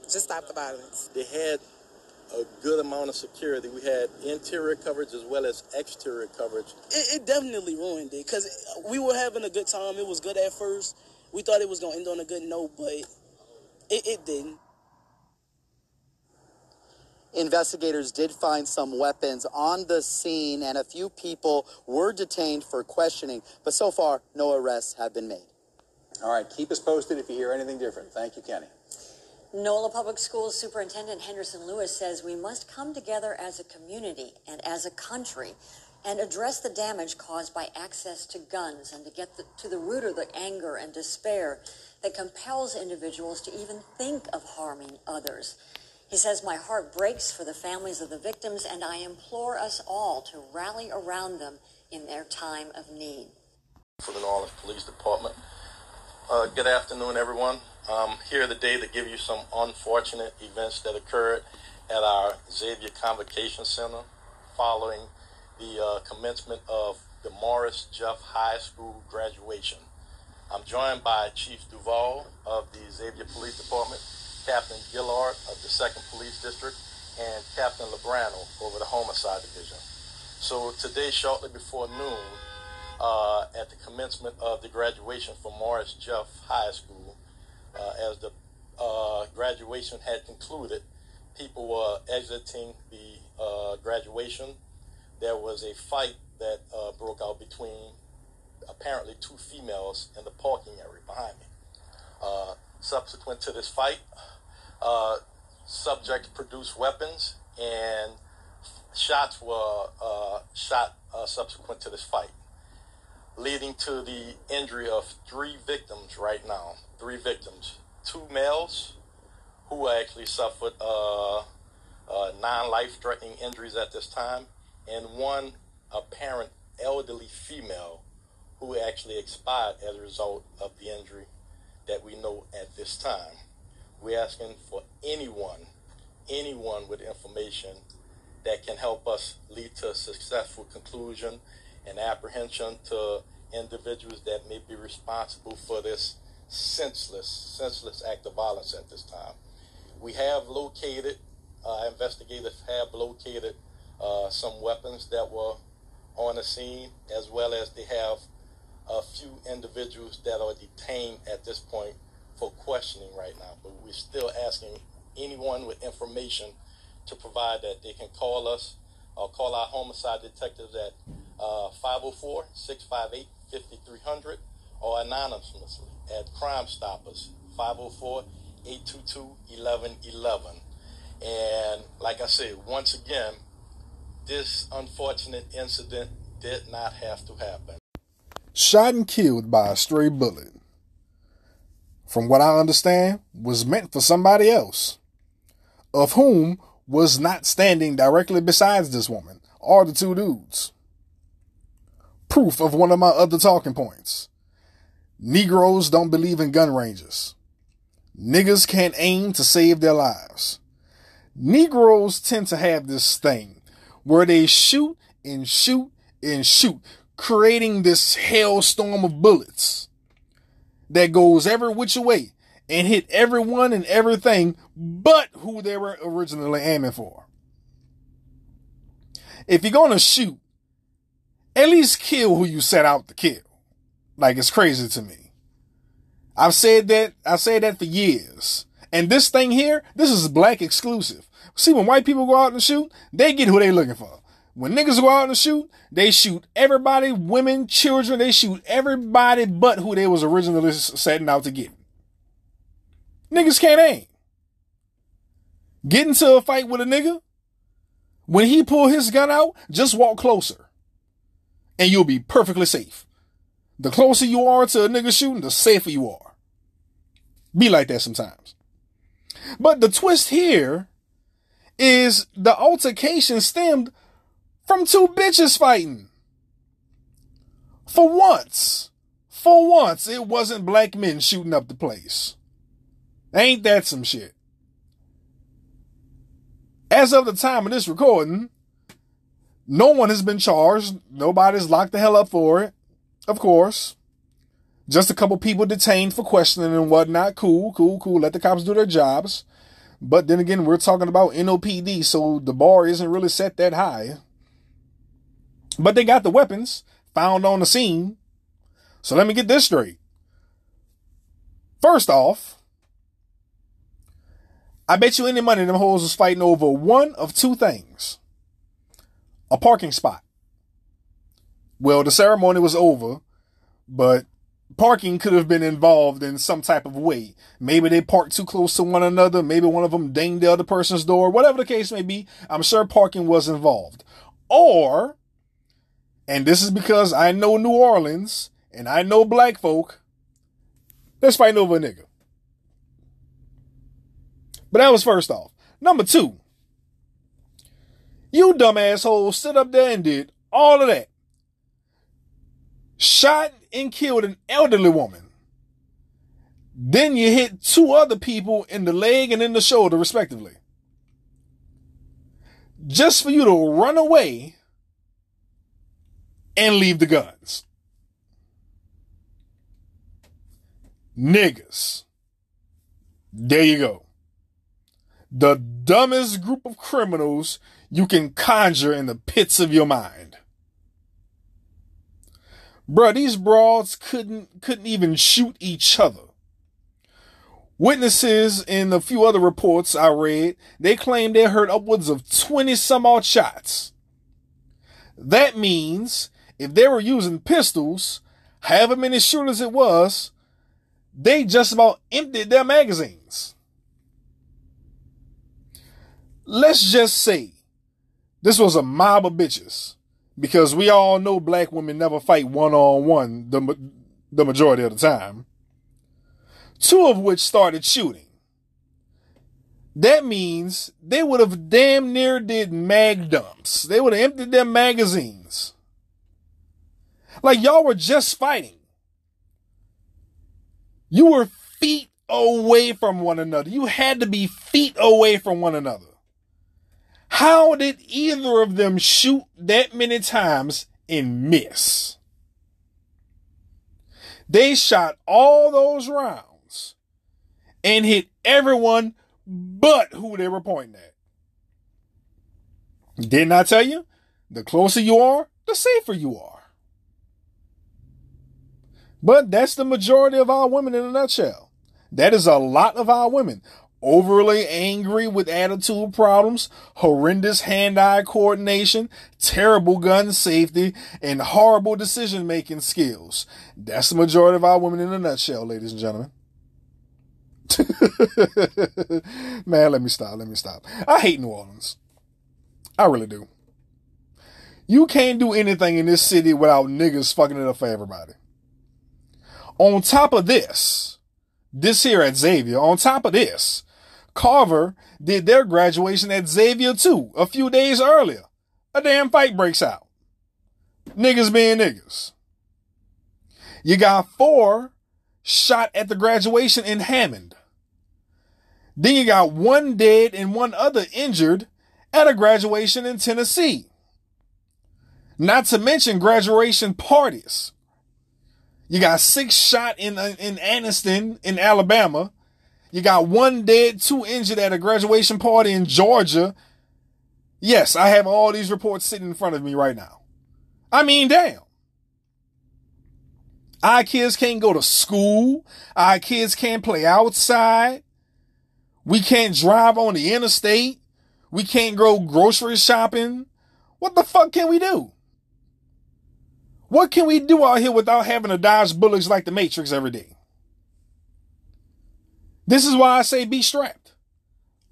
Just stop the violence. They had a good amount of security. We had interior coverage as well as exterior coverage. It, it definitely ruined it because we were having a good time. It was good at first. We thought it was going to end on a good note, but it, it didn't. Investigators did find some weapons on the scene, and a few people were detained for questioning, but so far, no arrests have been made. All right, keep us posted if you hear anything different. Thank you, Kenny. NOLA Public Schools Superintendent Henderson Lewis says we must come together as a community and as a country and address the damage caused by access to guns and to get the, to the root of the anger and despair that compels individuals to even think of harming others. He says, My heart breaks for the families of the victims, and I implore us all to rally around them in their time of need. For the Orleans Police Department. Uh, good afternoon, everyone. I'm here today to give you some unfortunate events that occurred at our Xavier Convocation Center following the uh, commencement of the Morris Jeff High School graduation. I'm joined by Chief Duval of the Xavier Police Department, Captain Gillard of the 2nd Police District, and Captain Lebrano over the Homicide Division. So today, shortly before noon, uh, at the commencement of the graduation for Morris Jeff High School, as the uh, graduation had concluded, people were exiting the uh, graduation. There was a fight that uh, broke out between apparently two females in the parking area behind me. Uh, subsequent to this fight, subject produced weapons and shots were shot subsequent to this fight leading to the injury of three victims right now. Three victims. Two males who actually suffered uh, uh, non life threatening injuries at this time, and one apparent elderly female who actually expired as a result of the injury that we know at this time. We're asking for anyone, anyone with information that can help us lead to a successful conclusion and apprehension to individuals that may be responsible for this senseless, senseless act of violence at this time. We have located, uh, investigators have located uh, some weapons that were on the scene, as well as they have a few individuals that are detained at this point for questioning right now. But we're still asking anyone with information to provide that they can call us or call our homicide detectives at Uh, 504 658 5300 or anonymously at Crime Stoppers 504 822 1111. And like I said, once again, this unfortunate incident did not have to happen. Shot and killed by a stray bullet. From what I understand, was meant for somebody else, of whom was not standing directly beside this woman or the two dudes proof of one of my other talking points. Negroes don't believe in gun ranges. Niggas can't aim to save their lives. Negroes tend to have this thing where they shoot and shoot and shoot creating this hailstorm of bullets that goes every which way and hit everyone and everything but who they were originally aiming for. If you're going to shoot, at least kill who you set out to kill. Like it's crazy to me. I've said that, I've said that for years. And this thing here, this is black exclusive. See, when white people go out and shoot, they get who they looking for. When niggas go out and shoot, they shoot everybody, women, children, they shoot everybody but who they was originally setting out to get. Niggas can't aim. Get into a fight with a nigga, when he pull his gun out, just walk closer. And you'll be perfectly safe. The closer you are to a nigga shooting, the safer you are. Be like that sometimes. But the twist here is the altercation stemmed from two bitches fighting. For once, for once, it wasn't black men shooting up the place. Ain't that some shit? As of the time of this recording, no one has been charged. Nobody's locked the hell up for it. Of course. Just a couple people detained for questioning and whatnot. Cool, cool, cool. Let the cops do their jobs. But then again, we're talking about NOPD, so the bar isn't really set that high. But they got the weapons found on the scene. So let me get this straight. First off, I bet you any money them hoes was fighting over one of two things. A parking spot. Well, the ceremony was over, but parking could have been involved in some type of way. Maybe they parked too close to one another. Maybe one of them dinged the other person's door. Whatever the case may be, I'm sure parking was involved. Or, and this is because I know New Orleans and I know black folk, let's fight over a nigga. But that was first off. Number two, you dumb asshole stood up there and did all of that. Shot and killed an elderly woman. Then you hit two other people in the leg and in the shoulder, respectively. Just for you to run away and leave the guns. Niggas. There you go the dumbest group of criminals you can conjure in the pits of your mind. Bruh, these broads couldn't couldn't even shoot each other. Witnesses in a few other reports I read, they claim they heard upwards of 20 some odd shots. That means if they were using pistols, however many shooters it was, they just about emptied their magazines let's just say this was a mob of bitches because we all know black women never fight one on one the the majority of the time. Two of which started shooting. That means they would have damn near did mag dumps. They would have emptied their magazines. Like y'all were just fighting. You were feet away from one another. You had to be feet away from one another. How did either of them shoot that many times and miss? They shot all those rounds and hit everyone but who they were pointing at. Didn't I tell you? The closer you are, the safer you are. But that's the majority of our women in a nutshell. That is a lot of our women overly angry with attitude problems, horrendous hand-eye coordination, terrible gun safety, and horrible decision-making skills. That's the majority of our women in a nutshell, ladies and gentlemen. *laughs* Man, let me stop. Let me stop. I hate New Orleans. I really do. You can't do anything in this city without niggas fucking it up for everybody. On top of this, this here at Xavier, on top of this, Carver did their graduation at Xavier too, a few days earlier. A damn fight breaks out. Niggas being niggas. You got four shot at the graduation in Hammond. Then you got one dead and one other injured at a graduation in Tennessee. Not to mention graduation parties. You got six shot in uh, in Anniston in Alabama. You got one dead, two injured at a graduation party in Georgia. Yes, I have all these reports sitting in front of me right now. I mean, damn. Our kids can't go to school. Our kids can't play outside. We can't drive on the interstate. We can't go grocery shopping. What the fuck can we do? What can we do out here without having to dodge bullets like the Matrix every day? This is why I say be strapped.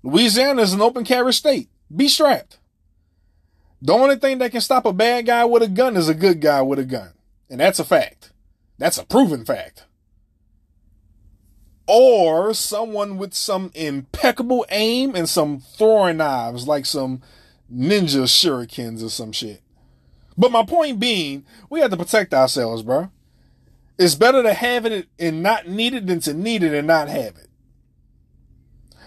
Louisiana is an open carry state. Be strapped. The only thing that can stop a bad guy with a gun is a good guy with a gun. And that's a fact. That's a proven fact. Or someone with some impeccable aim and some throwing knives, like some ninja shurikens or some shit. But my point being, we have to protect ourselves, bro. It's better to have it and not need it than to need it and not have it.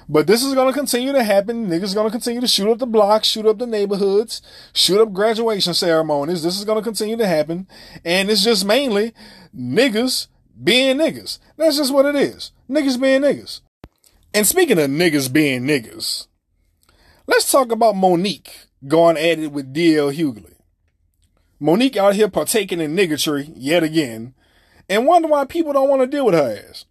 But this is going to continue to happen. Niggas going to continue to shoot up the blocks, shoot up the neighborhoods, shoot up graduation ceremonies. This is going to continue to happen. And it's just mainly niggas being niggas. That's just what it is. Niggas being niggas. And speaking of niggas being niggas, let's talk about Monique going at it with DL Hughley. Monique out here partaking in niggatry yet again and wonder why people don't want to deal with her ass.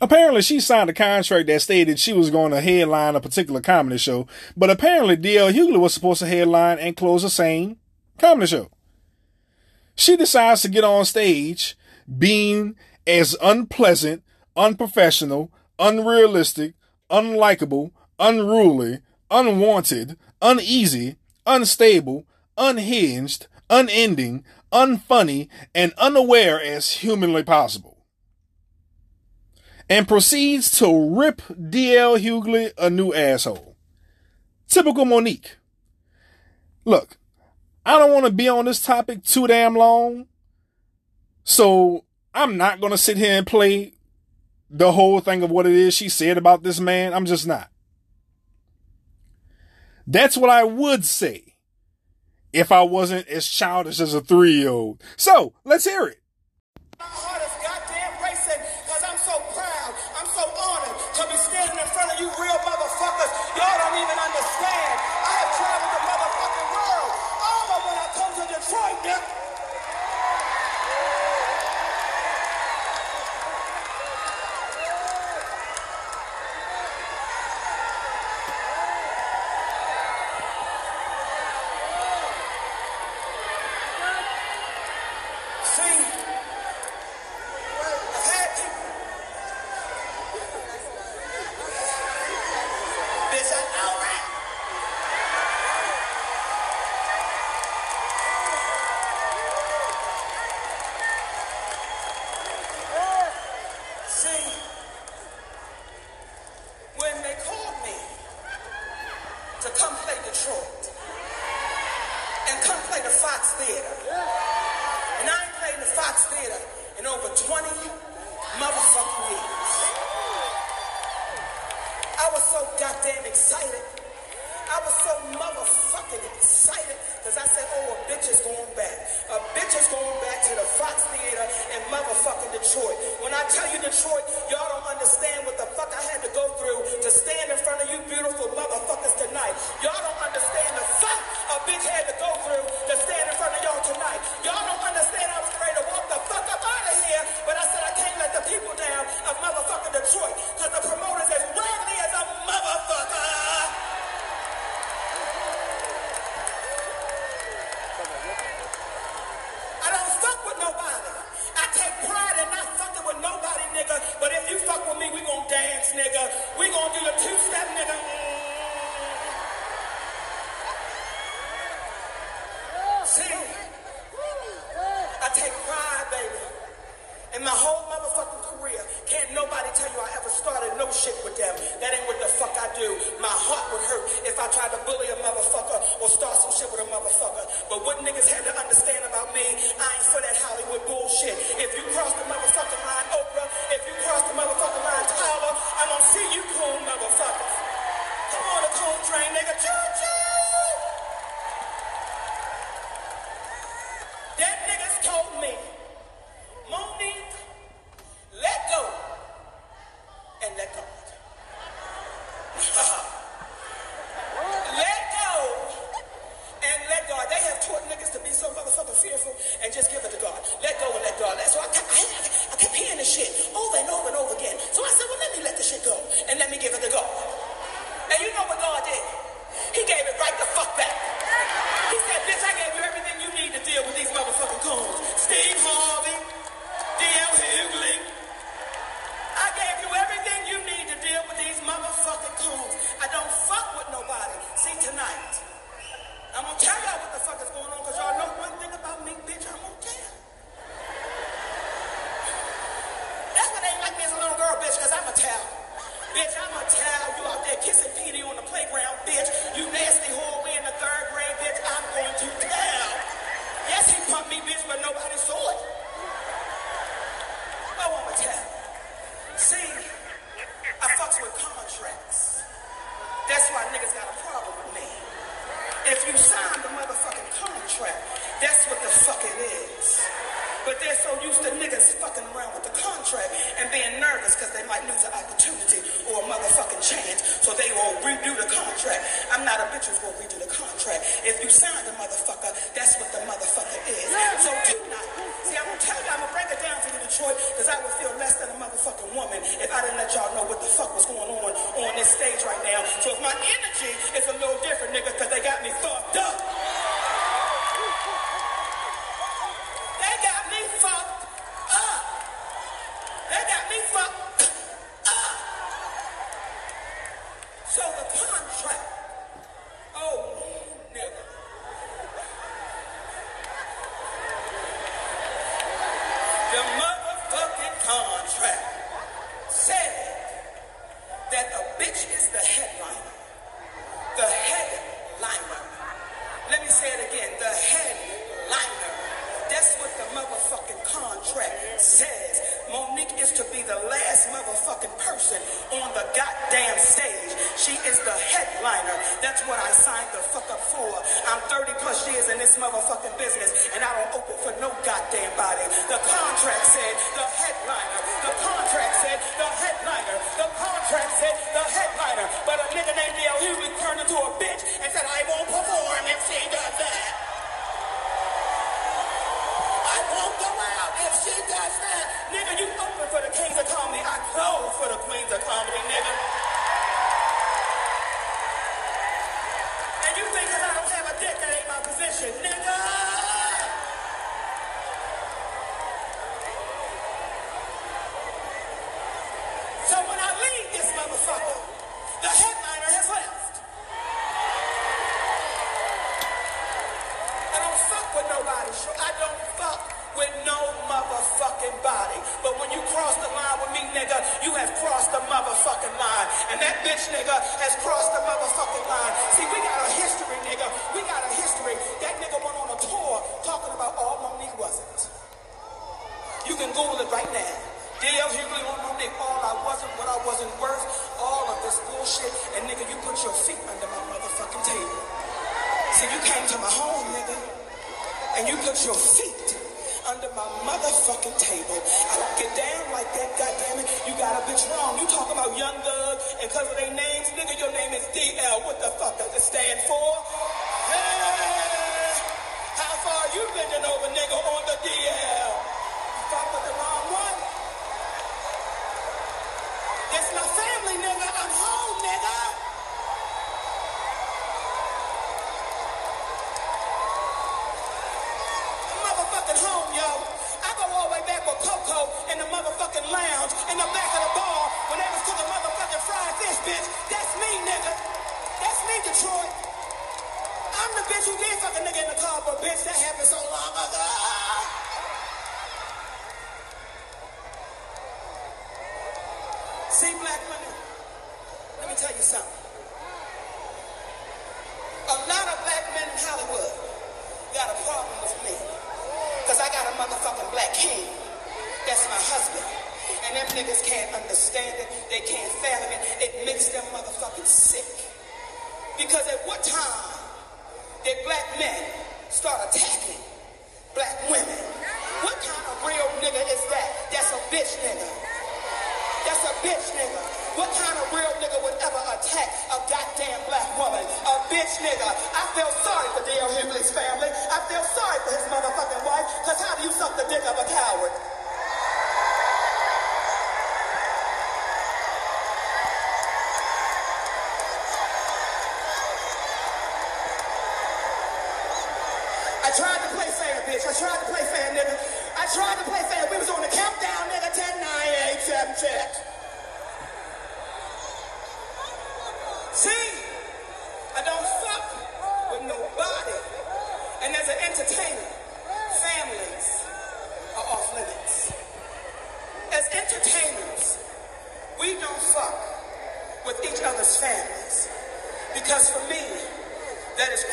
Apparently, she signed a contract that stated she was going to headline a particular comedy show, but apparently DL Hughley was supposed to headline and close the same comedy show. She decides to get on stage being as unpleasant, unprofessional, unrealistic, unlikable, unruly, unwanted, uneasy, unstable, unhinged, unending, unfunny, and unaware as humanly possible and proceeds to rip DL Hughley a new asshole. Typical Monique. Look, I don't want to be on this topic too damn long. So I'm not going to sit here and play the whole thing of what it is she said about this man. I'm just not. That's what I would say if I wasn't as childish as a three year old. So let's hear it.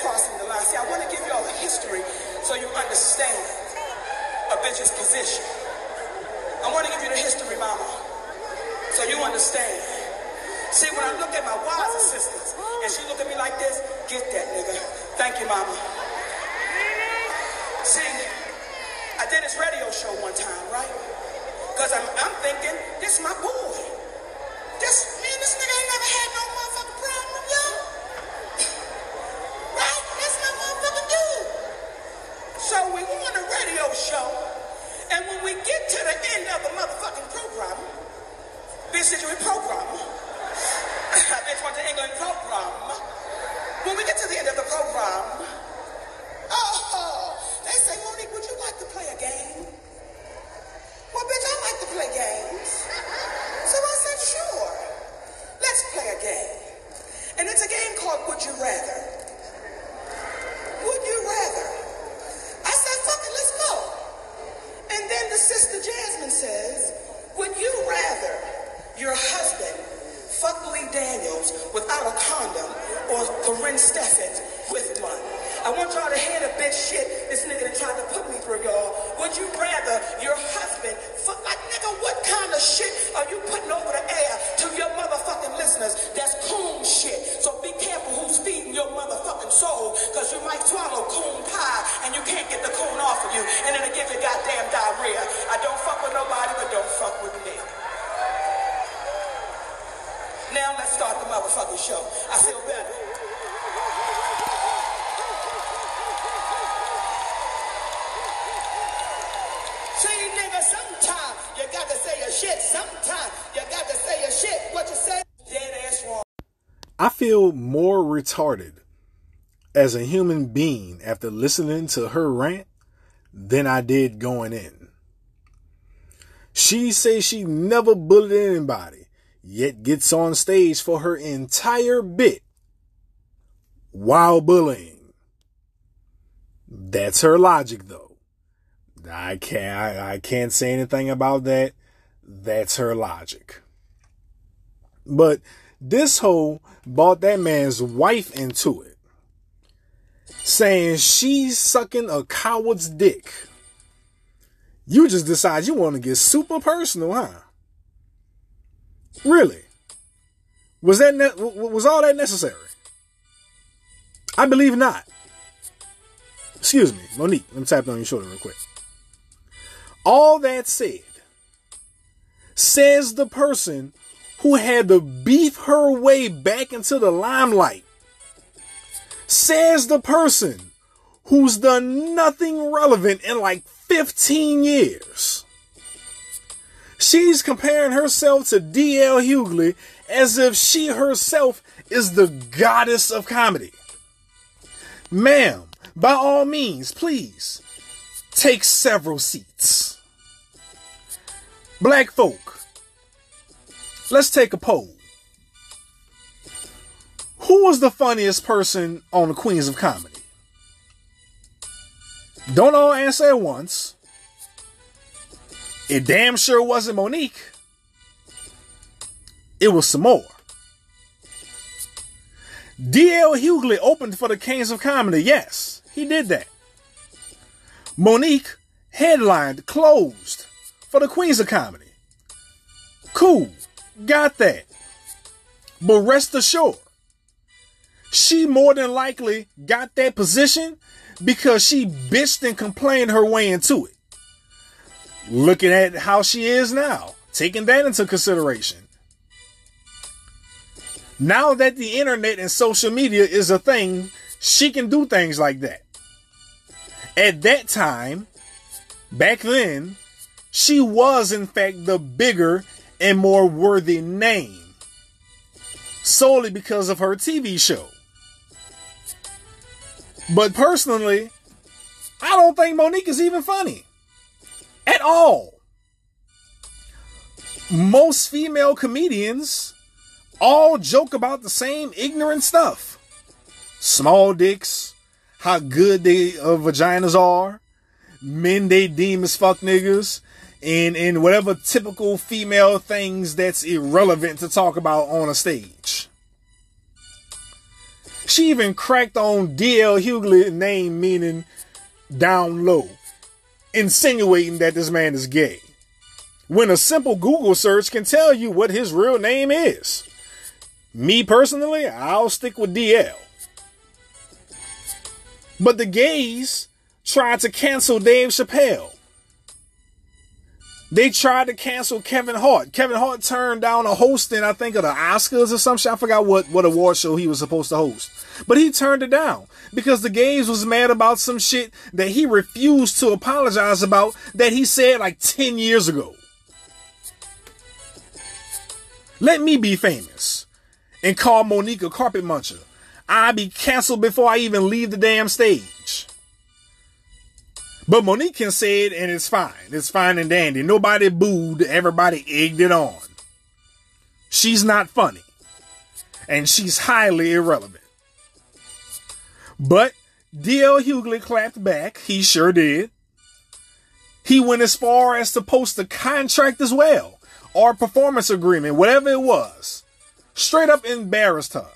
Crossing the line. See, I want to give you all the history so you understand a bitch's position. I want to give you the history, mama, so you understand. See, when I look at my wise assistants, and she look at me like this, get that nigga. Thank you, mama. See, I did this radio show one time, right? Because I'm, I'm thinking, this is my boy. As a human being after listening to her rant than I did going in. She says she never bullied anybody, yet gets on stage for her entire bit while bullying. That's her logic though. I can't I, I can't say anything about that. That's her logic. But this hoe bought that man's wife into it, saying she's sucking a coward's dick. You just decide you want to get super personal, huh? Really? Was that ne- was all that necessary? I believe not. Excuse me, Monique. Let me tap on your shoulder real quick. All that said, says the person who had to beef her way back into the limelight. Says the person who's done nothing relevant in like 15 years. She's comparing herself to D.L. Hughley as if she herself is the goddess of comedy. Ma'am, by all means, please take several seats. Black folk, let's take a poll. Who was the funniest person on the Queens of Comedy? Don't all answer at once. It damn sure wasn't Monique. It was some more. D.L. Hughley opened for the Kings of Comedy. Yes, he did that. Monique headlined, closed for the Queens of Comedy. Cool. Got that. But rest assured, she more than likely got that position because she bitched and complained her way into it. Looking at how she is now, taking that into consideration. Now that the internet and social media is a thing, she can do things like that. At that time, back then, she was in fact the bigger and more worthy name solely because of her TV show. But personally, I don't think Monique is even funny at all. Most female comedians all joke about the same ignorant stuff. Small dicks, how good they uh, vaginas are, men they deem as fuck niggas, and, and whatever typical female things that's irrelevant to talk about on a stage. She even cracked on D.L. Hughley name meaning down low, insinuating that this man is gay. When a simple Google search can tell you what his real name is. Me personally, I'll stick with DL. But the gays tried to cancel Dave Chappelle. They tried to cancel Kevin Hart. Kevin Hart turned down a hosting, I think, of the Oscars or some shit. I forgot what, what award show he was supposed to host. But he turned it down because the gays was mad about some shit that he refused to apologize about that he said like 10 years ago. Let me be famous and call Monique a carpet muncher. I be canceled before I even leave the damn stage. But Monique can say it and it's fine. It's fine and dandy. Nobody booed, everybody egged it on. She's not funny. And she's highly irrelevant. But D.L. Hughley clapped back. He sure did. He went as far as to post a contract as well, or performance agreement, whatever it was. Straight up embarrassed her.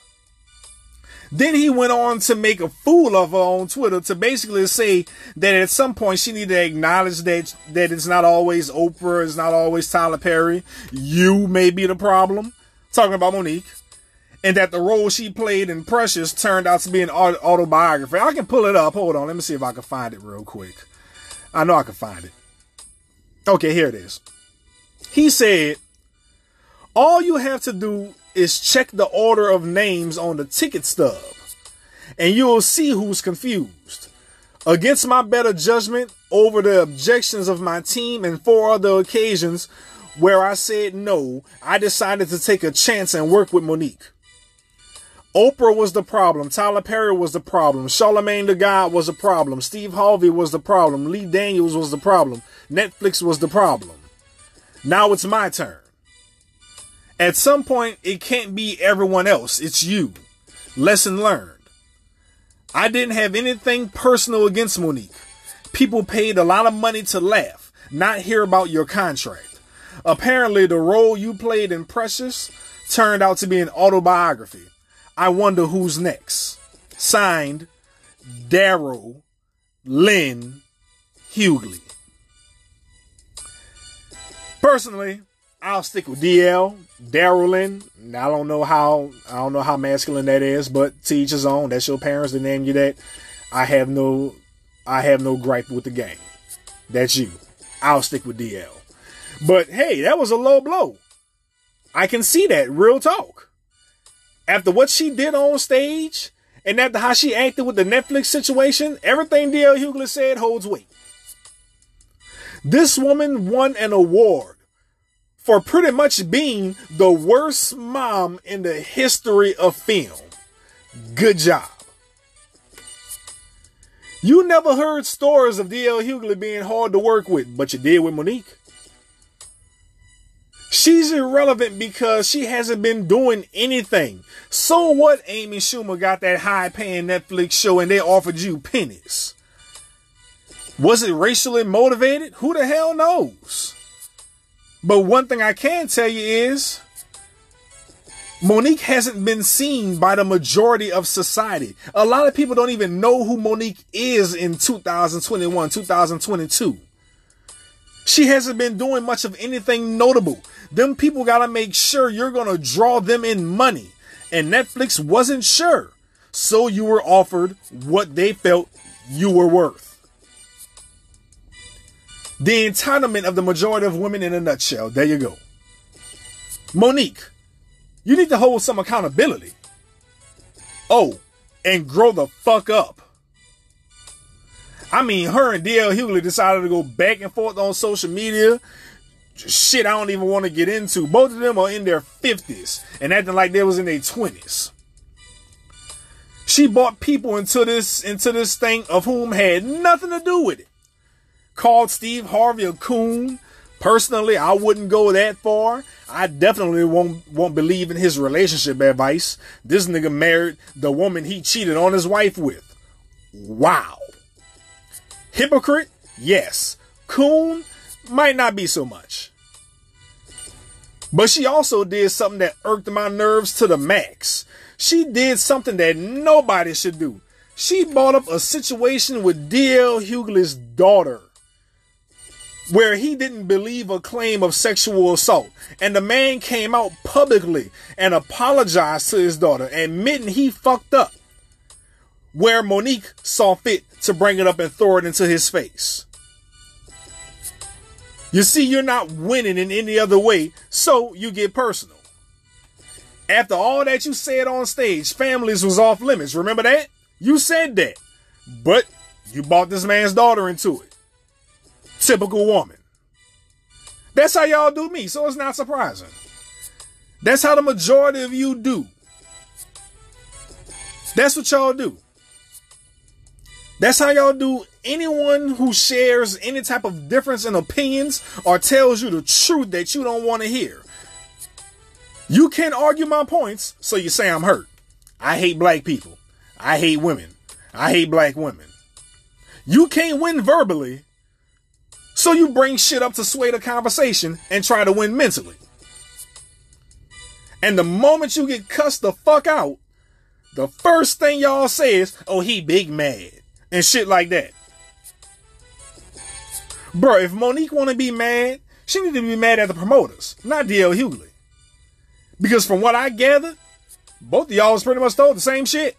Then he went on to make a fool of her on Twitter to basically say that at some point she needed to acknowledge that that it's not always Oprah, it's not always Tyler Perry. You may be the problem. Talking about Monique. And that the role she played in Precious turned out to be an autobiography. I can pull it up. Hold on. Let me see if I can find it real quick. I know I can find it. Okay, here it is. He said, All you have to do is check the order of names on the ticket stub, and you'll see who's confused. Against my better judgment over the objections of my team and four other occasions where I said no, I decided to take a chance and work with Monique. Oprah was the problem. Tyler Perry was the problem. Charlemagne the God was the problem. Steve Harvey was the problem. Lee Daniels was the problem. Netflix was the problem. Now it's my turn. At some point, it can't be everyone else. It's you. Lesson learned. I didn't have anything personal against Monique. People paid a lot of money to laugh, not hear about your contract. Apparently, the role you played in Precious turned out to be an autobiography. I wonder who's next. Signed, Daryl Lynn Hughley. Personally, I'll stick with DL, Darylin. I don't know how I don't know how masculine that is, but to each his own. That's your parents that named you that. I have no I have no gripe with the game. That's you. I'll stick with DL. But hey, that was a low blow. I can see that. Real talk. After what she did on stage, and after how she acted with the Netflix situation, everything DL Hughley said holds weight. This woman won an award for pretty much being the worst mom in the history of film. Good job. You never heard stories of D.L. Hughley being hard to work with, but you did with Monique. She's irrelevant because she hasn't been doing anything. So what Amy Schumer got that high paying Netflix show and they offered you pennies? Was it racially motivated? Who the hell knows? But one thing I can tell you is Monique hasn't been seen by the majority of society. A lot of people don't even know who Monique is in 2021, 2022. She hasn't been doing much of anything notable. Them people got to make sure you're going to draw them in money. And Netflix wasn't sure. So you were offered what they felt you were worth. The entitlement of the majority of women in a nutshell. There you go. Monique, you need to hold some accountability. Oh, and grow the fuck up. I mean, her and DL Hughley decided to go back and forth on social media. Shit, I don't even want to get into. Both of them are in their 50s and acting like they was in their 20s. She brought people into this into this thing of whom had nothing to do with it called Steve Harvey a coon. Personally, I wouldn't go that far. I definitely won't won't believe in his relationship advice. This nigga married the woman he cheated on his wife with. Wow. Hypocrite? Yes. Coon? Might not be so much. But she also did something that irked my nerves to the max. She did something that nobody should do. She brought up a situation with D.L. Hughley's daughter where he didn't believe a claim of sexual assault. And the man came out publicly and apologized to his daughter, admitting he fucked up. Where Monique saw fit to bring it up and throw it into his face. You see, you're not winning in any other way, so you get personal. After all that you said on stage, families was off limits. Remember that? You said that. But you bought this man's daughter into it. Typical woman. That's how y'all do me, so it's not surprising. That's how the majority of you do. That's what y'all do. That's how y'all do anyone who shares any type of difference in opinions or tells you the truth that you don't want to hear. You can't argue my points, so you say I'm hurt. I hate black people. I hate women. I hate black women. You can't win verbally, so you bring shit up to sway the conversation and try to win mentally. And the moment you get cussed the fuck out, the first thing y'all say is, oh, he big mad. And shit like that. Bro, if Monique wanna be mad, she need to be mad at the promoters, not DL Hughley. Because from what I gather, both of y'all was pretty much told the same shit.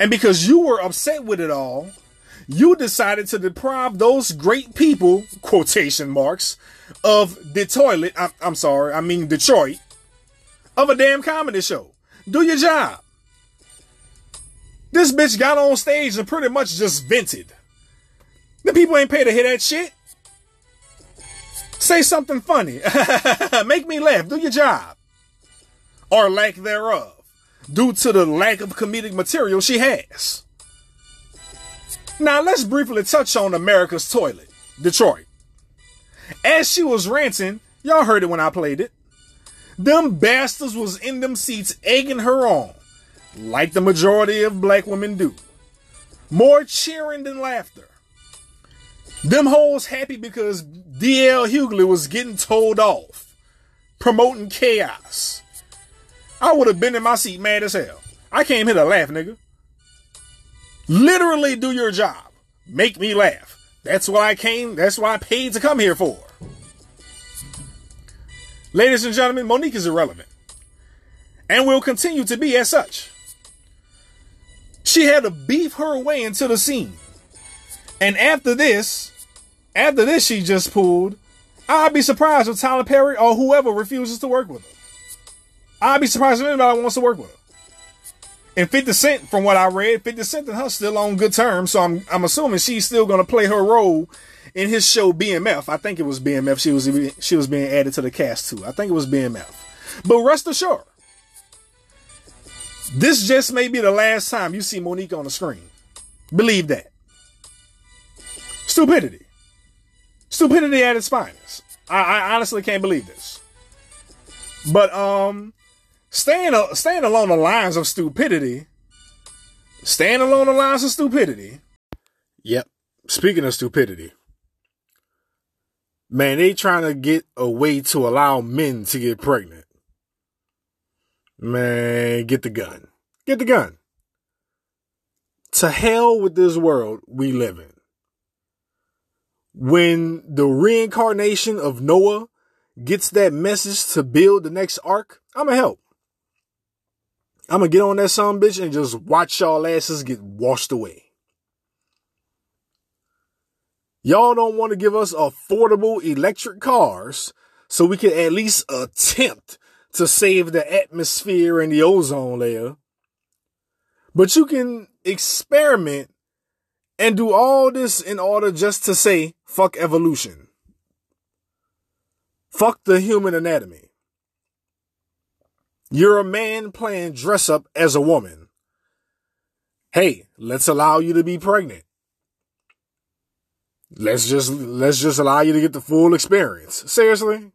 And because you were upset with it all, you decided to deprive those great people, quotation marks, of the toilet, I'm, I'm sorry, I mean Detroit, of a damn comedy show. Do your job. This bitch got on stage and pretty much just vented. The people ain't paid to hear that shit. Say something funny. *laughs* Make me laugh. Do your job. Or lack thereof. Due to the lack of comedic material she has. Now let's briefly touch on America's Toilet, Detroit. As she was ranting, y'all heard it when I played it. Them bastards was in them seats egging her on, like the majority of black women do. More cheering than laughter. Them hoes happy because DL Hughley was getting told off, promoting chaos. I would have been in my seat mad as hell. I came here to laugh, nigga. Literally do your job. Make me laugh. That's what I came, that's what I paid to come here for. Ladies and gentlemen, Monique is irrelevant. And will continue to be as such. She had to beef her way into the scene. And after this, after this she just pulled, I'd be surprised if Tyler Perry or whoever refuses to work with her. I'd be surprised if anybody wants to work with her. And 50 Cent, from what I read, 50 Cent and her still on good terms. So I'm I'm assuming she's still gonna play her role in his show BMF. I think it was BMF. She was she was being added to the cast too. I think it was BMF. But rest assured, this just may be the last time you see Monique on the screen. Believe that. Stupidity. Stupidity at its finest. I, I honestly can't believe this. But um, staying staying along the lines of stupidity, staying along the lines of stupidity. Yep. Speaking of stupidity, man, they trying to get a way to allow men to get pregnant. Man, get the gun. Get the gun. To hell with this world we live in. When the reincarnation of Noah gets that message to build the next ark, I'ma help. I'ma get on that son bitch and just watch y'all asses get washed away. Y'all don't want to give us affordable electric cars so we can at least attempt to save the atmosphere and the ozone layer. But you can experiment and do all this in order just to say, fuck evolution. Fuck the human anatomy. You're a man playing dress up as a woman. Hey, let's allow you to be pregnant. Let's just let's just allow you to get the full experience. Seriously?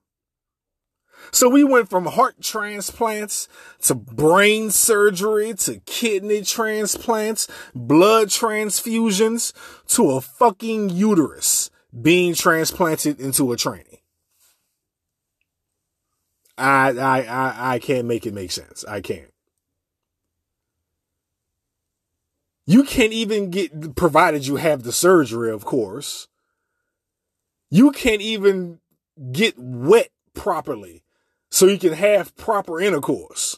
So we went from heart transplants to brain surgery to kidney transplants, blood transfusions to a fucking uterus being transplanted into a tranny. I, I, I, I can't make it make sense. I can't. You can't even get, provided you have the surgery, of course. You can't even get wet properly so you can have proper intercourse.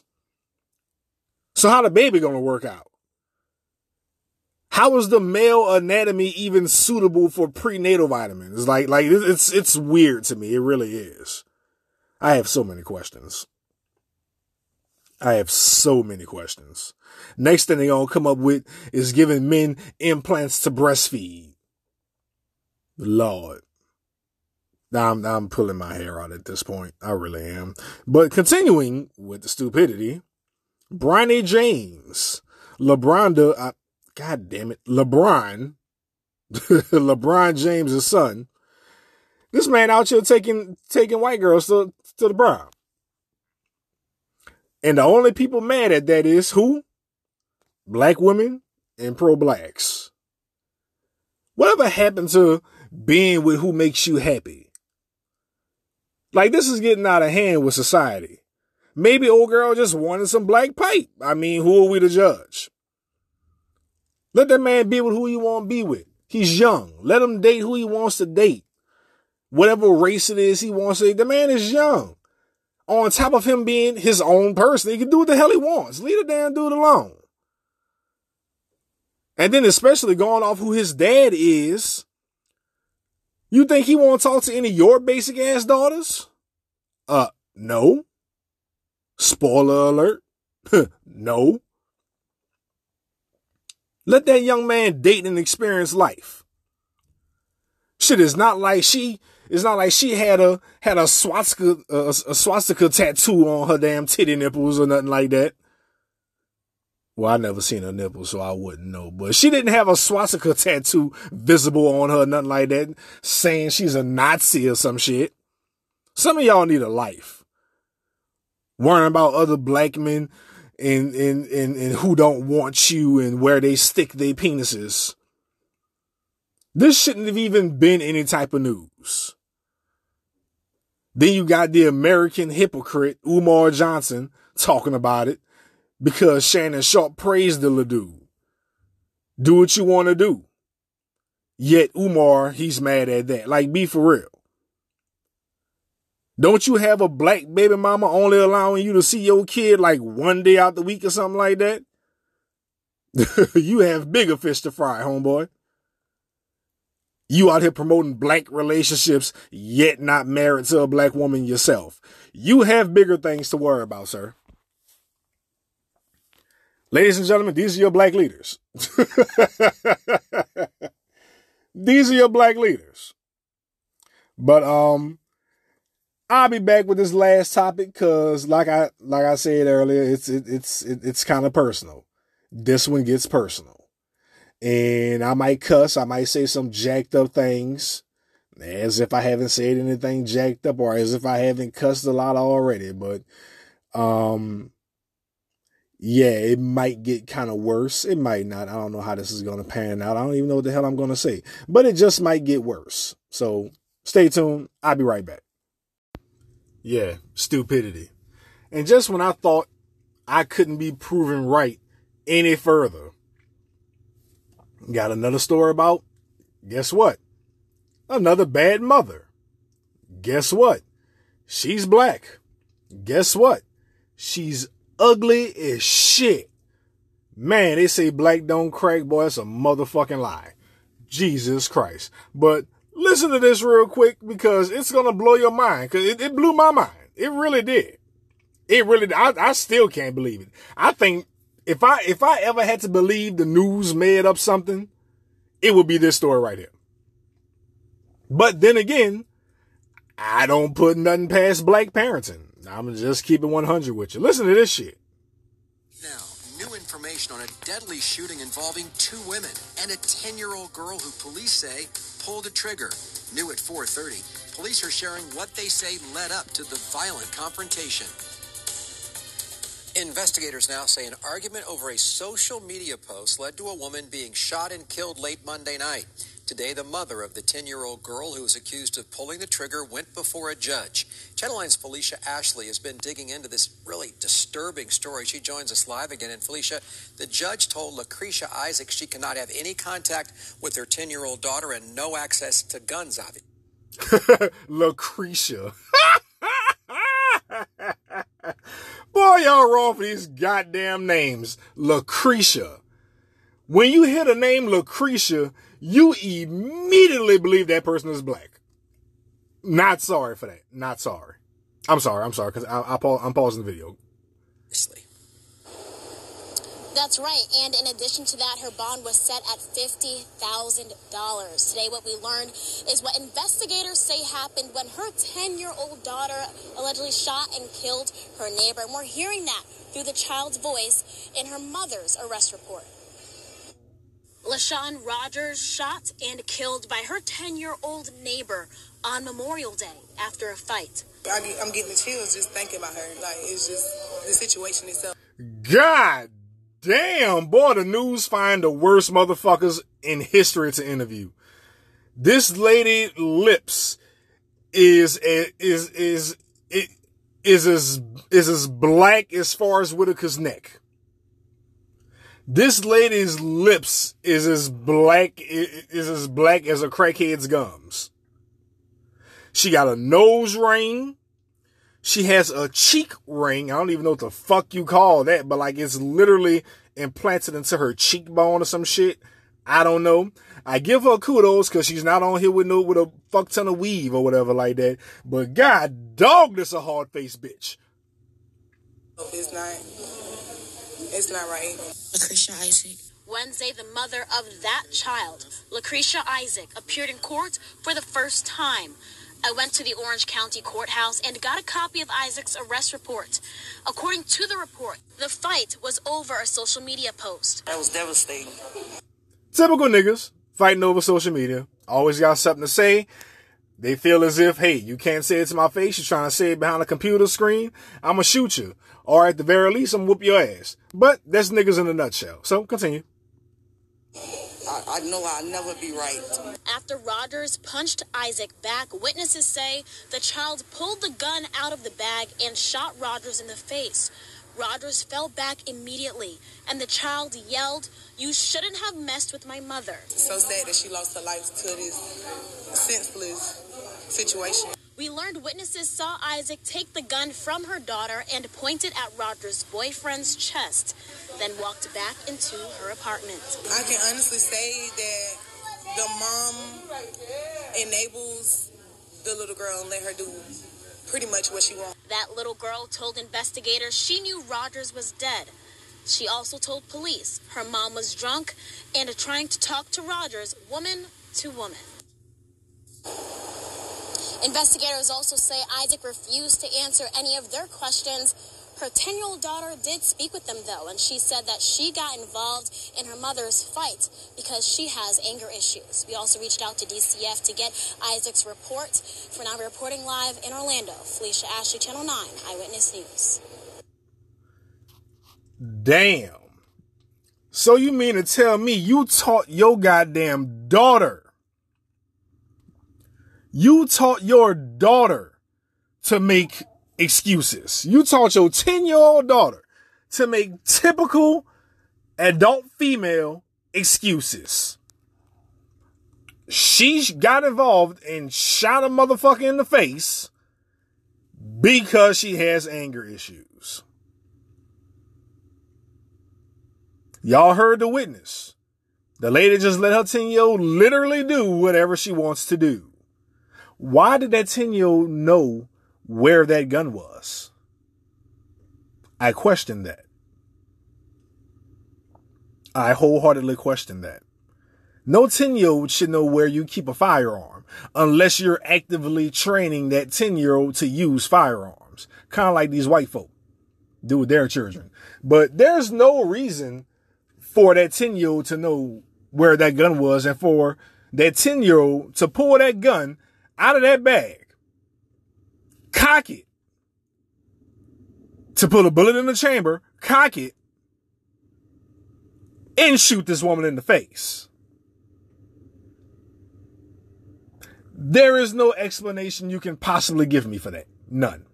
So how the baby going to work out? How is the male anatomy even suitable for prenatal vitamins? Like, like it's, it's weird to me. It really is. I have so many questions. I have so many questions. Next thing they're going to come up with is giving men implants to breastfeed. Lord. I'm, I'm pulling my hair out at this point. I really am. But continuing with the stupidity, Bronny James, LeBron, uh, God damn it, LeBron, *laughs* LeBron James' son. This man out here taking taking white girls to, to the prom. And the only people mad at that is who? Black women and pro blacks. Whatever happened to being with who makes you happy? Like this is getting out of hand with society. Maybe old girl just wanted some black pipe. I mean, who are we to judge? Let that man be with who he want to be with. He's young. Let him date who he wants to date. Whatever race it is he wants to. The man is young. On top of him being his own person, he can do what the hell he wants. Leave the damn dude alone. And then especially going off who his dad is. You think he won't talk to any of your basic ass daughters? Uh, no. Spoiler alert. *laughs* no. Let that young man date and experience life. Shit is not like she it's not like she had a had a swastika a, a swastika tattoo on her damn titty nipples or nothing like that. Well, I never seen her nipples, so I wouldn't know. But she didn't have a swastika tattoo visible on her, nothing like that, saying she's a Nazi or some shit. Some of y'all need a life. Worrying about other black men and, and, and, and who don't want you and where they stick their penises. This shouldn't have even been any type of news. Then you got the American hypocrite Umar Johnson talking about it because Shannon Sharpe praised the dude. Do what you want to do. Yet Umar, he's mad at that. Like, be for real. Don't you have a black baby mama only allowing you to see your kid like one day out the week or something like that? *laughs* you have bigger fish to fry, homeboy. You out here promoting black relationships, yet not married to a black woman yourself. You have bigger things to worry about, sir. Ladies and gentlemen, these are your black leaders. *laughs* these are your black leaders. But um I'll be back with this last topic because, like I like I said earlier, it's it, it's it, it's kind of personal. This one gets personal, and I might cuss. I might say some jacked up things, as if I haven't said anything jacked up, or as if I haven't cussed a lot already. But, um, yeah, it might get kind of worse. It might not. I don't know how this is going to pan out. I don't even know what the hell I'm going to say, but it just might get worse. So stay tuned. I'll be right back. Yeah, stupidity. And just when I thought I couldn't be proven right any further, got another story about, guess what? Another bad mother. Guess what? She's black. Guess what? She's ugly as shit. Man, they say black don't crack, boy, that's a motherfucking lie. Jesus Christ. But listen to this real quick because it's going to blow your mind because it, it, blew my mind. It really did. It really. I, I still can't believe it. I think if I, if I ever had to believe the news made up something, it would be this story right here. But then again, I don't put nothing past black parenting. I'm just keeping 100 with you. Listen to this shit. Now, new information on a deadly shooting involving two women and a 10-year-old girl who police say pulled the trigger. New at 4:30. Police are sharing what they say led up to the violent confrontation. Investigators now say an argument over a social media post led to a woman being shot and killed late Monday night. Today, the mother of the 10 year old girl who was accused of pulling the trigger went before a judge. Channel 9's Felicia Ashley has been digging into this really disturbing story. She joins us live again. And Felicia, the judge told Lucretia Isaac she cannot have any contact with her 10 year old daughter and no access to guns, obviously. *laughs* Lucretia. *laughs* Boy, y'all wrong for these goddamn names. Lucretia. When you hear the name Lucretia, you immediately believe that person is black. Not sorry for that. Not sorry. I'm sorry. I'm sorry because I, I, I'm pausing the video. That's right. And in addition to that, her bond was set at $50,000. Today, what we learned is what investigators say happened when her 10 year old daughter allegedly shot and killed her neighbor. And we're hearing that through the child's voice in her mother's arrest report. LaShawn Rogers shot and killed by her 10 year old neighbor on Memorial Day after a fight. I, am getting the chills just thinking about her. Like, it's just the situation itself. God damn, boy, the news find the worst motherfuckers in history to interview. This lady lips is is is is is as is as black as Forest Whitaker's neck. This lady's lips is as black is as black as a crackhead's gums. She got a nose ring. She has a cheek ring. I don't even know what the fuck you call that, but like it's literally implanted into her cheekbone or some shit. I don't know. I give her kudos because she's not on here with no with a fuck ton of weave or whatever like that. But god dog, this a hard faced bitch. Oh, it's not. It's not right. Lucretia Isaac. Wednesday, the mother of that child, Lucretia Isaac, appeared in court for the first time. I went to the Orange County Courthouse and got a copy of Isaac's arrest report. According to the report, the fight was over a social media post. That was devastating. Typical niggas fighting over social media. Always got something to say. They feel as if, hey, you can't say it to my face. You're trying to say it behind a computer screen. I'm going to shoot you. Or at the very least, I'm going to whoop your ass. But that's niggas in a nutshell. So continue. I, know I'll never be right. After Rogers punched Isaac back, witnesses say the child pulled the gun out of the bag and shot Rogers in the face. Rogers fell back immediately, and the child yelled, You shouldn't have messed with my mother. So sad that she lost her life to this senseless situation. We learned witnesses saw Isaac take the gun from her daughter and point it at Rogers' boyfriend's chest, then walked back into her apartment. I can honestly say that the mom enables the little girl and let her do pretty much what she wants. That little girl told investigators she knew Rogers was dead. She also told police her mom was drunk and trying to talk to Rogers, woman to woman. Investigators also say Isaac refused to answer any of their questions. Her 10 year old daughter did speak with them, though, and she said that she got involved in her mother's fight because she has anger issues. We also reached out to DCF to get Isaac's report. For now, reporting live in Orlando, Felicia Ashley, Channel 9, Eyewitness News. Damn. So you mean to tell me you taught your goddamn daughter you taught your daughter to make excuses. You taught your 10 year old daughter to make typical adult female excuses. She got involved and shot a motherfucker in the face because she has anger issues. Y'all heard the witness. The lady just let her 10 year old literally do whatever she wants to do. Why did that 10 year old know where that gun was? I question that. I wholeheartedly question that. No 10 year old should know where you keep a firearm unless you're actively training that 10 year old to use firearms. Kind of like these white folk do with their children. But there's no reason for that 10 year old to know where that gun was and for that 10 year old to pull that gun out of that bag, cock it to put a bullet in the chamber, cock it, and shoot this woman in the face. There is no explanation you can possibly give me for that. None.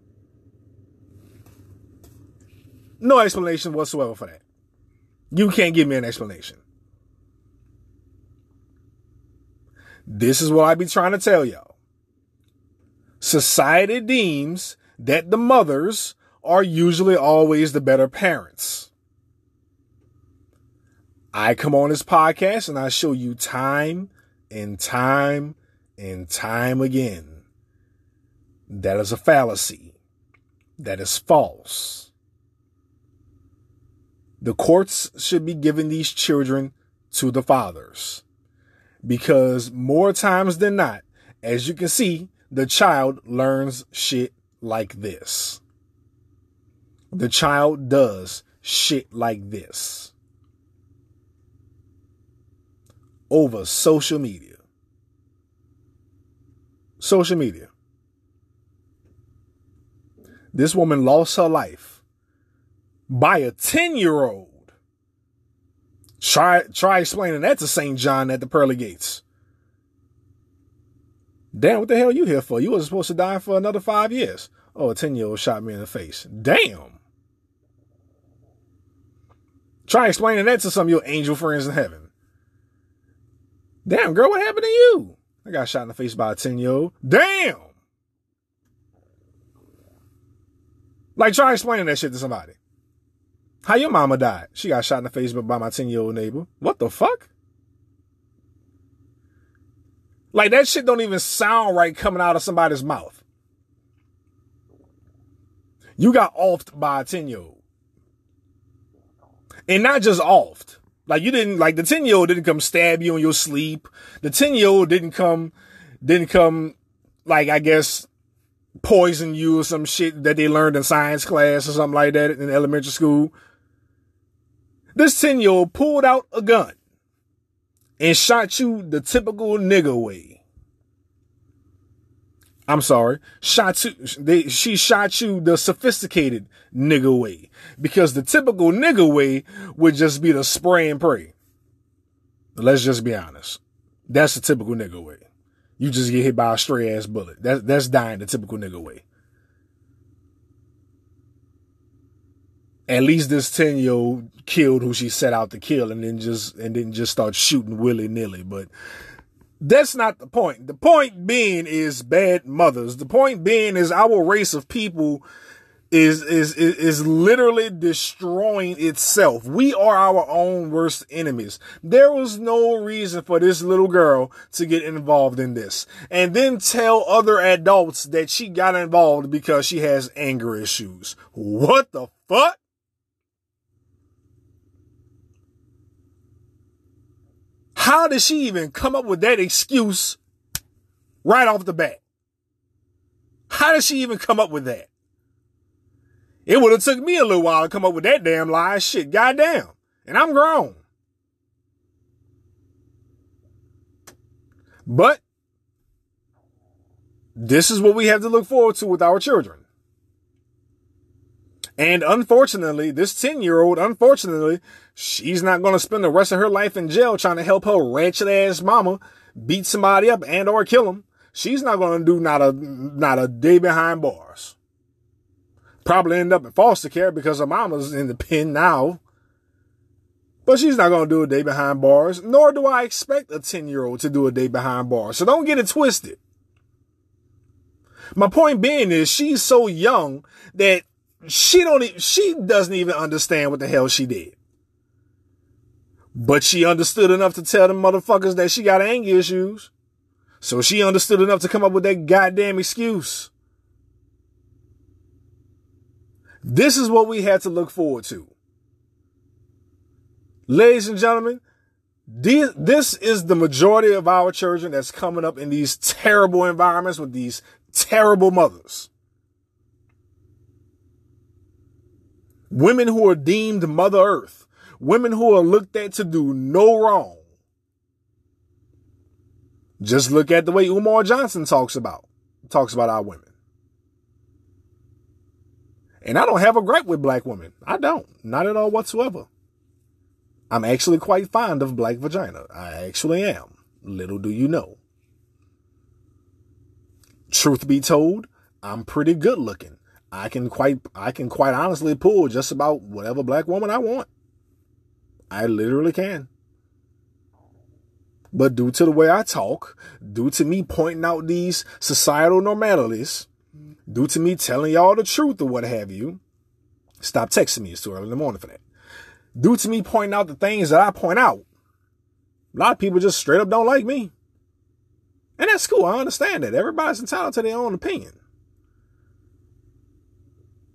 No explanation whatsoever for that. You can't give me an explanation. This is what I be trying to tell y'all. Society deems that the mothers are usually always the better parents. I come on this podcast and I show you time and time and time again. That is a fallacy. That is false. The courts should be giving these children to the fathers because more times than not, as you can see, the child learns shit like this. The child does shit like this over social media. Social media. This woman lost her life by a 10 year old. Try, try explaining that to St. John at the pearly gates. Damn, what the hell are you here for? You wasn't supposed to die for another five years. Oh, a 10 year old shot me in the face. Damn. Try explaining that to some of your angel friends in heaven. Damn, girl, what happened to you? I got shot in the face by a 10 year old. Damn. Like, try explaining that shit to somebody. How your mama died? She got shot in the face by my 10 year old neighbor. What the fuck? Like, that shit don't even sound right coming out of somebody's mouth. You got offed by a 10 year old. And not just offed. Like you didn't like the 10 year old didn't come stab you in your sleep. The 10 year old didn't come didn't come like I guess poison you or some shit that they learned in science class or something like that in elementary school. This 10 year old pulled out a gun and shot you the typical nigga way. I'm sorry, shot you, they, she shot you the sophisticated nigga way. Because the typical nigga way would just be the spray and pray. Let's just be honest. That's the typical nigga way. You just get hit by a stray ass bullet. That's, that's dying the typical nigga way. At least this 10 year old killed who she set out to kill and then just, and then just start shooting willy nilly. But that's not the point. The point being is bad mothers. The point being is our race of people is, is, is, is literally destroying itself. We are our own worst enemies. There was no reason for this little girl to get involved in this and then tell other adults that she got involved because she has anger issues. What the fuck? How did she even come up with that excuse right off the bat? How did she even come up with that? It would have took me a little while to come up with that damn lie. Shit, goddamn. And I'm grown. But this is what we have to look forward to with our children. And unfortunately, this 10 year old, unfortunately, she's not going to spend the rest of her life in jail trying to help her wretched ass mama beat somebody up and or kill him. She's not going to do not a, not a day behind bars. Probably end up in foster care because her mama's in the pen now. But she's not going to do a day behind bars, nor do I expect a 10 year old to do a day behind bars. So don't get it twisted. My point being is she's so young that she don't she doesn't even understand what the hell she did. But she understood enough to tell them motherfuckers that she got anger issues. So she understood enough to come up with that goddamn excuse. This is what we had to look forward to. Ladies and gentlemen, this is the majority of our children that's coming up in these terrible environments with these terrible mothers. Women who are deemed Mother Earth. Women who are looked at to do no wrong. Just look at the way Umar Johnson talks about, talks about our women. And I don't have a gripe with black women. I don't. Not at all whatsoever. I'm actually quite fond of black vagina. I actually am. Little do you know. Truth be told, I'm pretty good looking. I can quite I can quite honestly pull just about whatever black woman I want. I literally can. But due to the way I talk, due to me pointing out these societal normalities, due to me telling y'all the truth or what have you, stop texting me. It's too early in the morning for that. Due to me pointing out the things that I point out, a lot of people just straight up don't like me. And that's cool. I understand that. Everybody's entitled to their own opinion.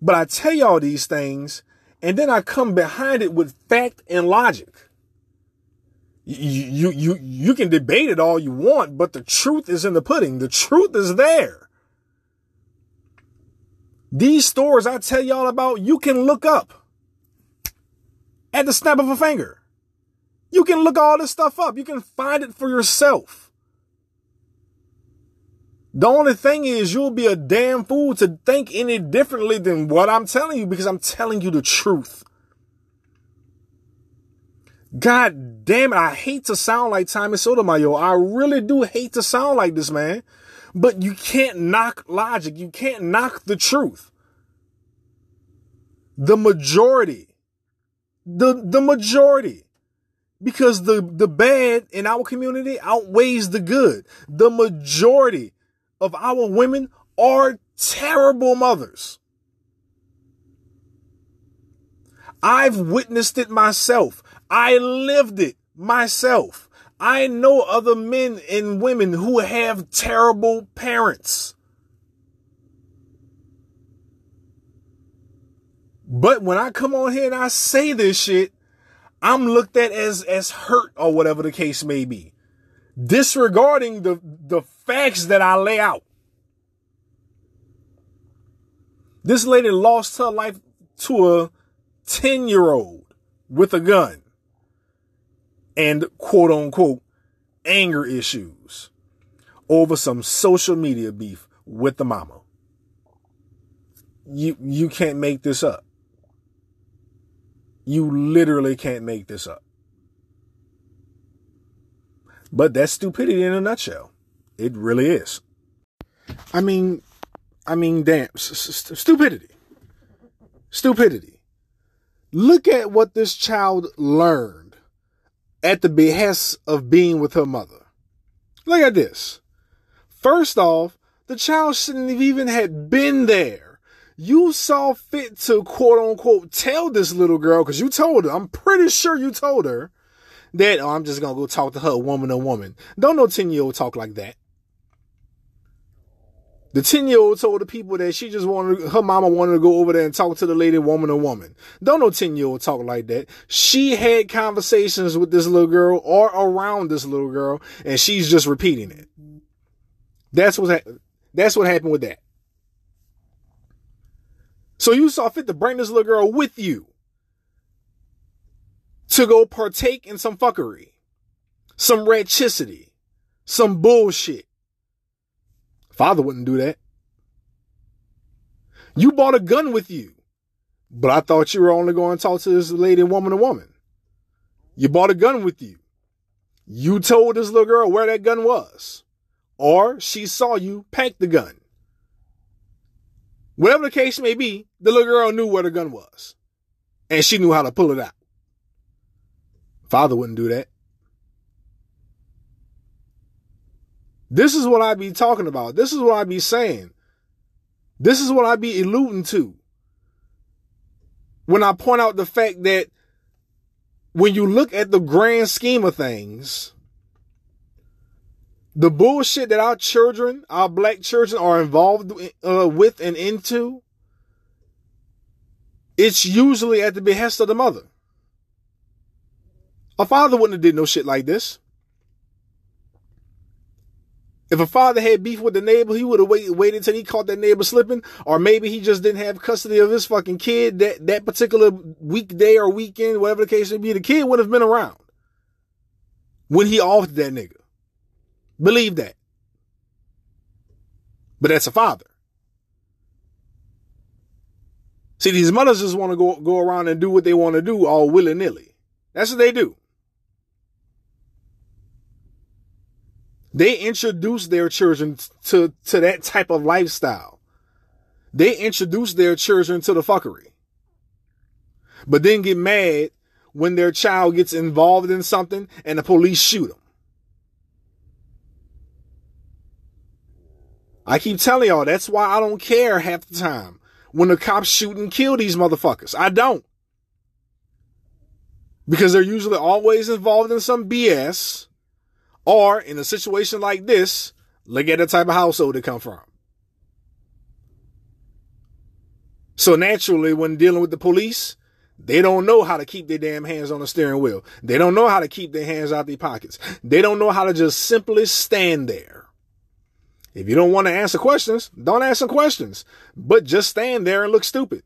But I tell y'all these things, and then I come behind it with fact and logic. You, you, you, you can debate it all you want, but the truth is in the pudding. The truth is there. These stores I tell y'all about, you can look up at the snap of a finger. You can look all this stuff up. You can find it for yourself. The only thing is you'll be a damn fool to think any differently than what I'm telling you because I'm telling you the truth. God damn it. I hate to sound like Tommy Sotomayor. I really do hate to sound like this, man. But you can't knock logic. You can't knock the truth. The majority, the, the majority, because the, the bad in our community outweighs the good. The majority of our women are terrible mothers. I've witnessed it myself. I lived it myself. I know other men and women who have terrible parents. But when I come on here and I say this shit, I'm looked at as as hurt or whatever the case may be. Disregarding the the facts that I lay out. This lady lost her life to a 10 year old with a gun and quote unquote anger issues over some social media beef with the mama. You, you can't make this up. You literally can't make this up. But that's stupidity in a nutshell. It really is. I mean, I mean, damn, st- stupidity. Stupidity. Look at what this child learned at the behest of being with her mother. Look at this. First off, the child shouldn't have even had been there. You saw fit to quote unquote tell this little girl, because you told her, I'm pretty sure you told her that, oh, I'm just to go talk to her woman to woman. Don't no 10 year old talk like that. The 10 year old told the people that she just wanted, her mama wanted to go over there and talk to the lady woman to woman. Don't no 10 year old talk like that. She had conversations with this little girl or around this little girl and she's just repeating it. That's what, that's what happened with that. So you saw fit to bring this little girl with you to go partake in some fuckery, some ratchicity, some bullshit. Father wouldn't do that. You bought a gun with you, but I thought you were only going to talk to this lady, woman to woman. You bought a gun with you. You told this little girl where that gun was, or she saw you pack the gun. Whatever the case may be, the little girl knew where the gun was, and she knew how to pull it out. Father wouldn't do that. This is what I be talking about. This is what I be saying. This is what I be alluding to. When I point out the fact that when you look at the grand scheme of things, the bullshit that our children, our black children are involved uh, with and into, it's usually at the behest of the mother. A father wouldn't have did no shit like this. If a father had beef with the neighbor, he would have waited, waited until he caught that neighbor slipping, or maybe he just didn't have custody of his fucking kid that, that particular weekday or weekend, whatever the case may be. The kid would have been around when he offed that nigga. Believe that. But that's a father. See, these mothers just want to go, go around and do what they want to do all willy nilly. That's what they do. They introduce their children to, to that type of lifestyle. They introduce their children to the fuckery. But then get mad when their child gets involved in something and the police shoot them. I keep telling y'all, that's why I don't care half the time when the cops shoot and kill these motherfuckers. I don't. Because they're usually always involved in some BS or in a situation like this, look at the type of household they come from. So naturally, when dealing with the police, they don't know how to keep their damn hands on the steering wheel. They don't know how to keep their hands out their pockets. They don't know how to just simply stand there. If you don't want to answer questions, don't answer questions, but just stand there and look stupid.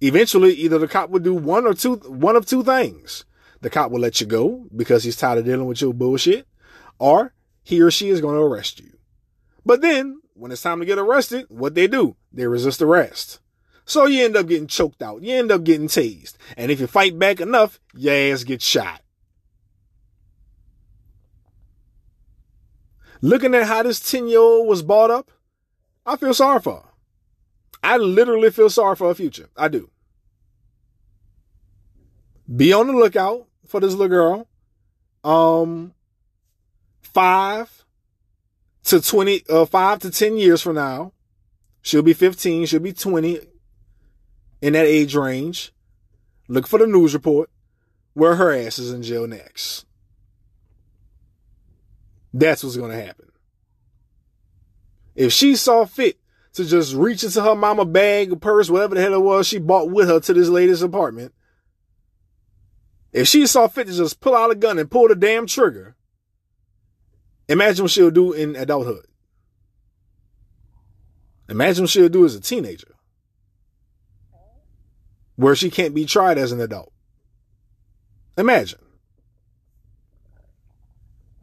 Eventually, either the cop would do one or two, one of two things. The cop will let you go because he's tired of dealing with your bullshit, or he or she is going to arrest you. But then, when it's time to get arrested, what they do? They resist arrest. So you end up getting choked out. You end up getting tased. And if you fight back enough, your ass gets shot. Looking at how this 10 year old was brought up, I feel sorry for her. I literally feel sorry for her future. I do. Be on the lookout for this little girl. Um, five to 20, uh, five to 10 years from now. She'll be 15. She'll be 20 in that age range. Look for the news report where her ass is in jail next. That's what's going to happen. If she saw fit to just reach into her mama bag, purse, whatever the hell it was she bought with her to this lady's apartment, if she saw fit to just pull out a gun and pull the damn trigger, imagine what she'll do in adulthood. Imagine what she'll do as a teenager, where she can't be tried as an adult. Imagine.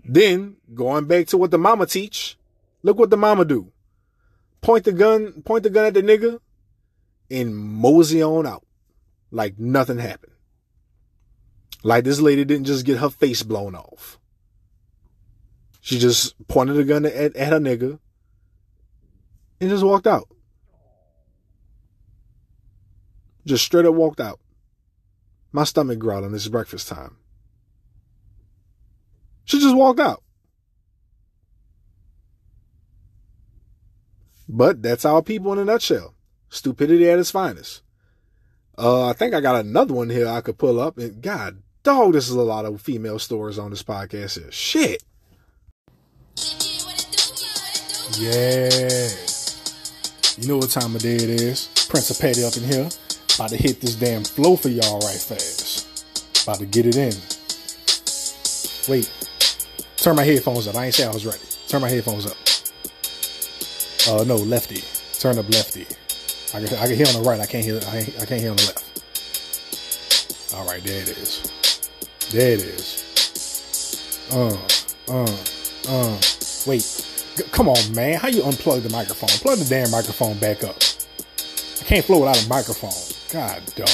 Then going back to what the mama teach, look what the mama do. Point the gun, point the gun at the nigga, and mosey on out like nothing happened. Like this lady didn't just get her face blown off. She just pointed a gun at, at her nigga and just walked out. Just straight up walked out. My stomach growling. It's breakfast time. She just walked out. But that's our people in a nutshell. Stupidity at its finest. Uh, I think I got another one here I could pull up. And God, dog, this is a lot of female stories on this podcast here. Shit. Yeah. You know what time of day it is. Prince of Petty up in here. About to hit this damn flow for y'all right fast. About to get it in. Wait. Turn my headphones up. I ain't say I was ready. Turn my headphones up. Uh, no, lefty. Turn up lefty. I can, I can hear on the right. I can't hear. I, I can't hear on the left. All right, there it is. There it is. Uh, uh, uh. Wait. G- come on, man. How you unplug the microphone? Plug the damn microphone back up. I can't flow without a microphone. God, dog.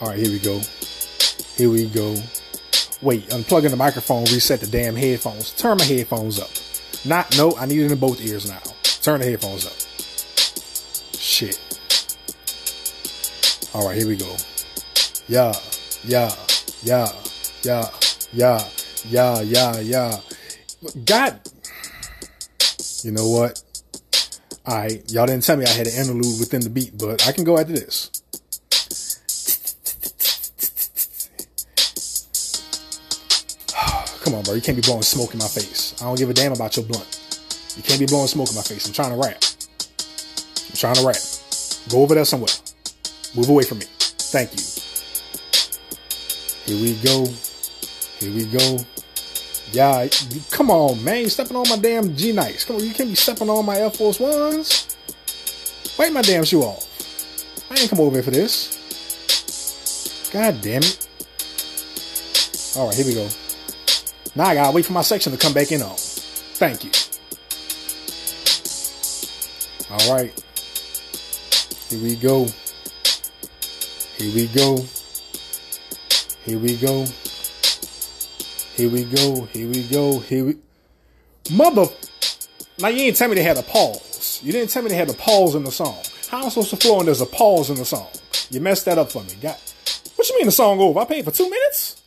All right, here we go. Here we go. Wait, unplugging the microphone, reset the damn headphones. Turn my headphones up. Not, no, I need it in both ears now. Turn the headphones up. Shit. All right, here we go. Yeah, yeah, yeah, yeah, yeah, yeah, yeah, yeah. God, you know what? Right, y'all didn't tell me I had an interlude within the beat, but I can go after this. *sighs* Come on, bro. You can't be blowing smoke in my face. I don't give a damn about your blunt. You can't be blowing smoke in my face. I'm trying to rap. I'm trying to rap. Go over there somewhere. Move away from me. Thank you. Here we go. Here we go. Yeah, come on, man. You're stepping on my damn G Nikes. Come on, you can't be stepping on my Air Force Ones. Wipe my damn shoe off. I ain't come over here for this. God damn it. All right, here we go. Now I gotta wait for my section to come back in on. Thank you. All right. Here we go. Here we go. Here we go. Here we go. Here we go. Here we. Mother. Now you ain't tell me they had a pause. You didn't tell me they had a pause in the song. How am I supposed to flow and there's a pause in the song? You messed that up for me. Got. What you mean the song over? I paid for two minutes?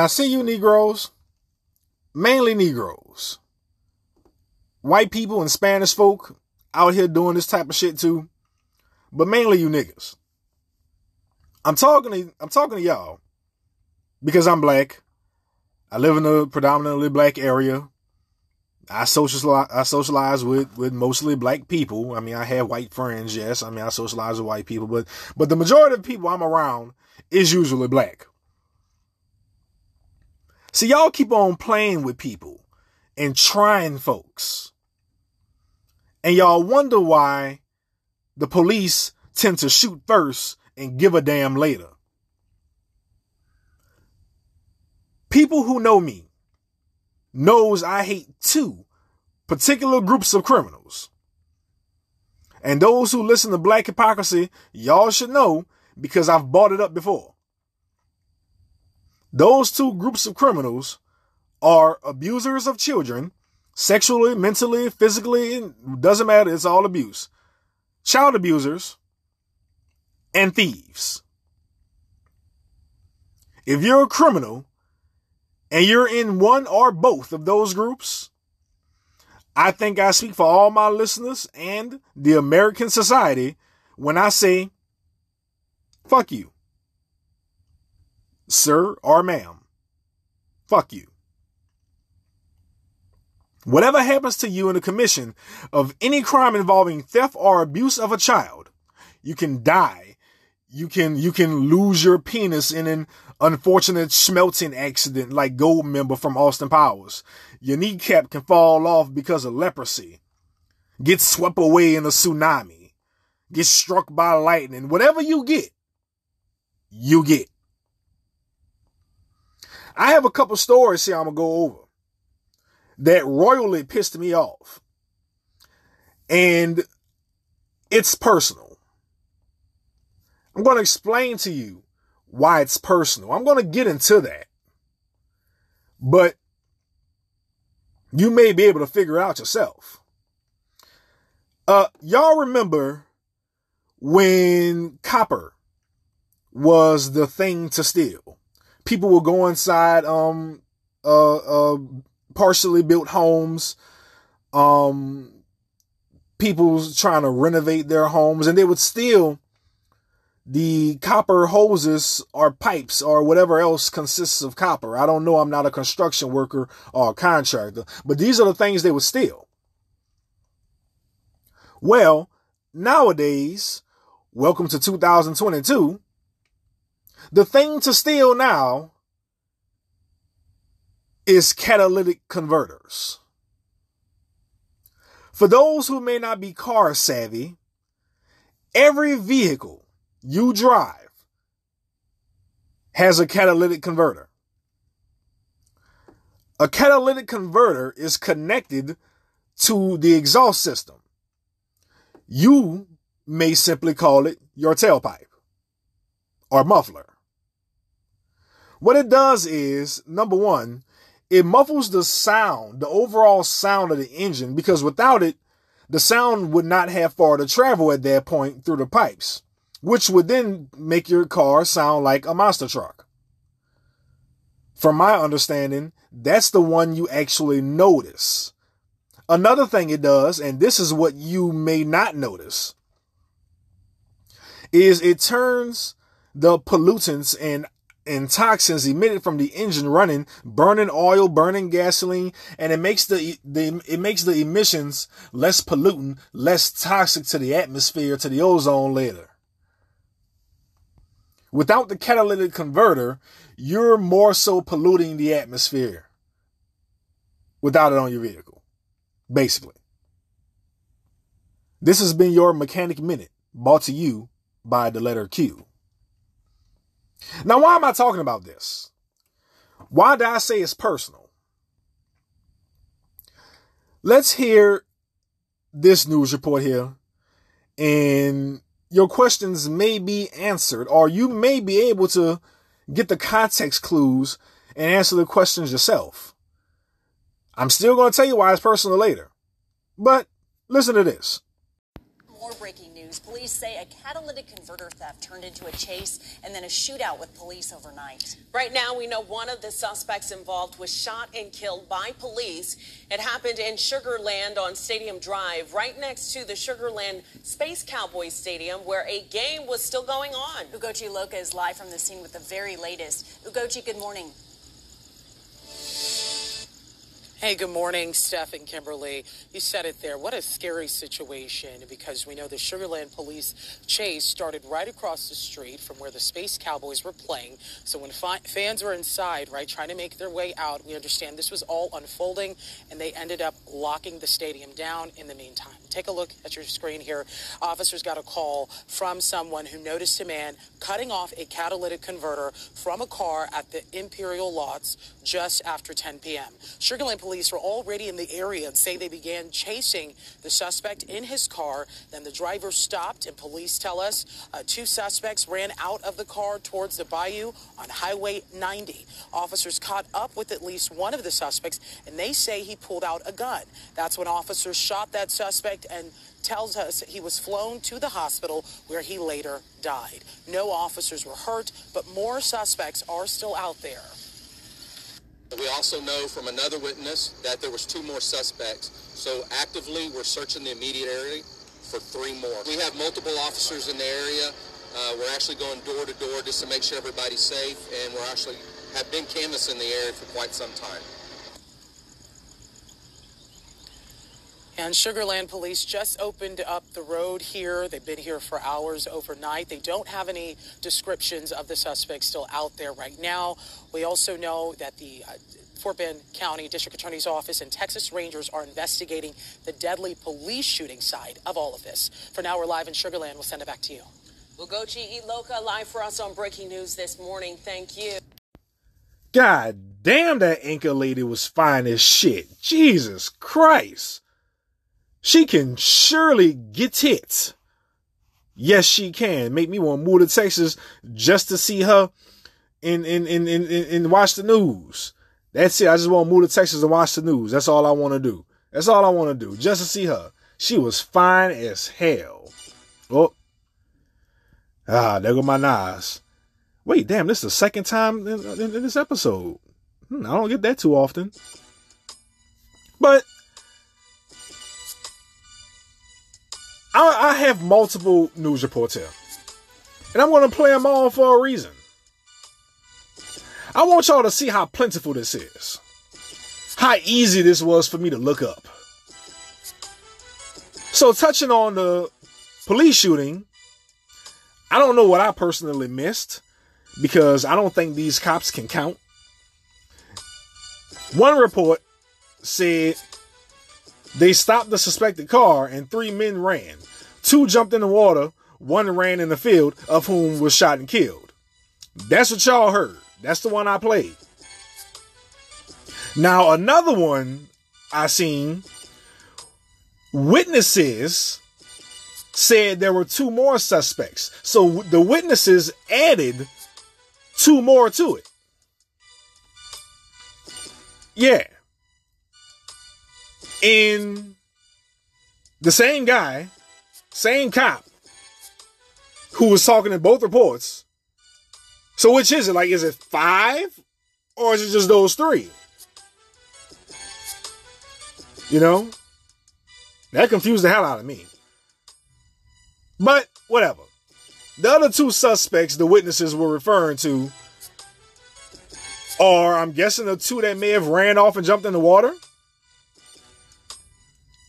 I see you, Negroes, mainly Negroes, white people and Spanish folk out here doing this type of shit too, but mainly you niggas. I'm talking to I'm talking to y'all because I'm black. I live in a predominantly black area. I socialize I socialize with with mostly black people. I mean, I have white friends, yes. I mean, I socialize with white people, but but the majority of people I'm around is usually black. See, y'all keep on playing with people and trying folks. And y'all wonder why the police tend to shoot first and give a damn later. People who know me knows I hate two particular groups of criminals. And those who listen to Black Hypocrisy, y'all should know because I've brought it up before. Those two groups of criminals are abusers of children, sexually, mentally, physically, doesn't matter, it's all abuse. Child abusers and thieves. If you're a criminal and you're in one or both of those groups, I think I speak for all my listeners and the American society when I say, fuck you sir or ma'am. Fuck you. Whatever happens to you in the commission of any crime involving theft or abuse of a child, you can die. You can you can lose your penis in an unfortunate smelting accident like Goldmember from Austin Powers. Your kneecap can fall off because of leprosy. Get swept away in a tsunami. Get struck by lightning. Whatever you get, you get. I have a couple stories here I'm gonna go over that royally pissed me off. And it's personal. I'm going to explain to you why it's personal. I'm going to get into that. But you may be able to figure out yourself. Uh, y'all remember when copper was the thing to steal? People would go inside, um, uh, uh, partially built homes, um, people trying to renovate their homes and they would steal the copper hoses or pipes or whatever else consists of copper. I don't know. I'm not a construction worker or a contractor, but these are the things they would steal. Well, nowadays, welcome to 2022. The thing to steal now is catalytic converters. For those who may not be car savvy, every vehicle you drive has a catalytic converter. A catalytic converter is connected to the exhaust system. You may simply call it your tailpipe or muffler. What it does is, number one, it muffles the sound, the overall sound of the engine, because without it, the sound would not have far to travel at that point through the pipes, which would then make your car sound like a monster truck. From my understanding, that's the one you actually notice. Another thing it does, and this is what you may not notice, is it turns the pollutants and and toxins emitted from the engine running, burning oil, burning gasoline, and it makes the, the it makes the emissions less pollutant, less toxic to the atmosphere, to the ozone layer. Without the catalytic converter, you're more so polluting the atmosphere without it on your vehicle. Basically. This has been your Mechanic Minute, brought to you by the letter Q. Now, why am I talking about this? Why did I say it's personal? Let's hear this news report here, and your questions may be answered, or you may be able to get the context clues and answer the questions yourself. I'm still going to tell you why it's personal later, but listen to this. Breaking news. Police say a catalytic converter theft turned into a chase and then a shootout with police overnight. Right now, we know one of the suspects involved was shot and killed by police. It happened in Sugar Land on Stadium Drive, right next to the Sugar Land Space Cowboys Stadium, where a game was still going on. Ugochi Iloka is live from the scene with the very latest. Ugochi, good morning. Hey, good morning, Steph and Kimberly. You said it there. What a scary situation because we know the Sugar Land police chase started right across the street from where the Space Cowboys were playing. So when fi- fans were inside, right, trying to make their way out, we understand this was all unfolding and they ended up locking the stadium down in the meantime. Take a look at your screen here. Officers got a call from someone who noticed a man cutting off a catalytic converter from a car at the Imperial Lots just after 10 p.m. Sugar Land police were already in the area and say they began chasing the suspect in his car. Then the driver stopped, and police tell us uh, two suspects ran out of the car towards the bayou on Highway 90. Officers caught up with at least one of the suspects, and they say he pulled out a gun. That's when officers shot that suspect and tells us he was flown to the hospital where he later died. No officers were hurt, but more suspects are still out there. We also know from another witness that there was two more suspects. So actively, we're searching the immediate area for three more. We have multiple officers in the area. Uh, we're actually going door to door just to make sure everybody's safe, and we're actually have been canvassing the area for quite some time. And Sugar Land police just opened up the road here. They've been here for hours overnight. They don't have any descriptions of the suspect still out there right now. We also know that the uh, Fort Bend County District Attorney's Office and Texas Rangers are investigating the deadly police shooting side of all of this. For now, we're live in Sugar Land. We'll send it back to you. Ugochi Iloka live for us on breaking news this morning. Thank you. God damn, that Inca lady was fine as shit. Jesus Christ. She can surely get hit. Yes, she can. Make me want to move to Texas just to see her and, and, and, and, and watch the news. That's it. I just want to move to Texas and watch the news. That's all I want to do. That's all I want to do. Just to see her. She was fine as hell. Oh. Ah, there go my Nas. Wait, damn, this is the second time in, in, in this episode. Hmm, I don't get that too often. But I, I have multiple news reports here. And I'm going to play them all for a reason. I want y'all to see how plentiful this is. How easy this was for me to look up. So, touching on the police shooting, I don't know what I personally missed because I don't think these cops can count. One report said they stopped the suspected car and three men ran. Two jumped in the water, one ran in the field, of whom was shot and killed. That's what y'all heard. That's the one I played. Now, another one I seen, witnesses said there were two more suspects. So the witnesses added two more to it. Yeah. In the same guy, same cop, who was talking in both reports. So which is it? Like, is it five? Or is it just those three? You know? That confused the hell out of me. But whatever. The other two suspects the witnesses were referring to are, I'm guessing, the two that may have ran off and jumped in the water.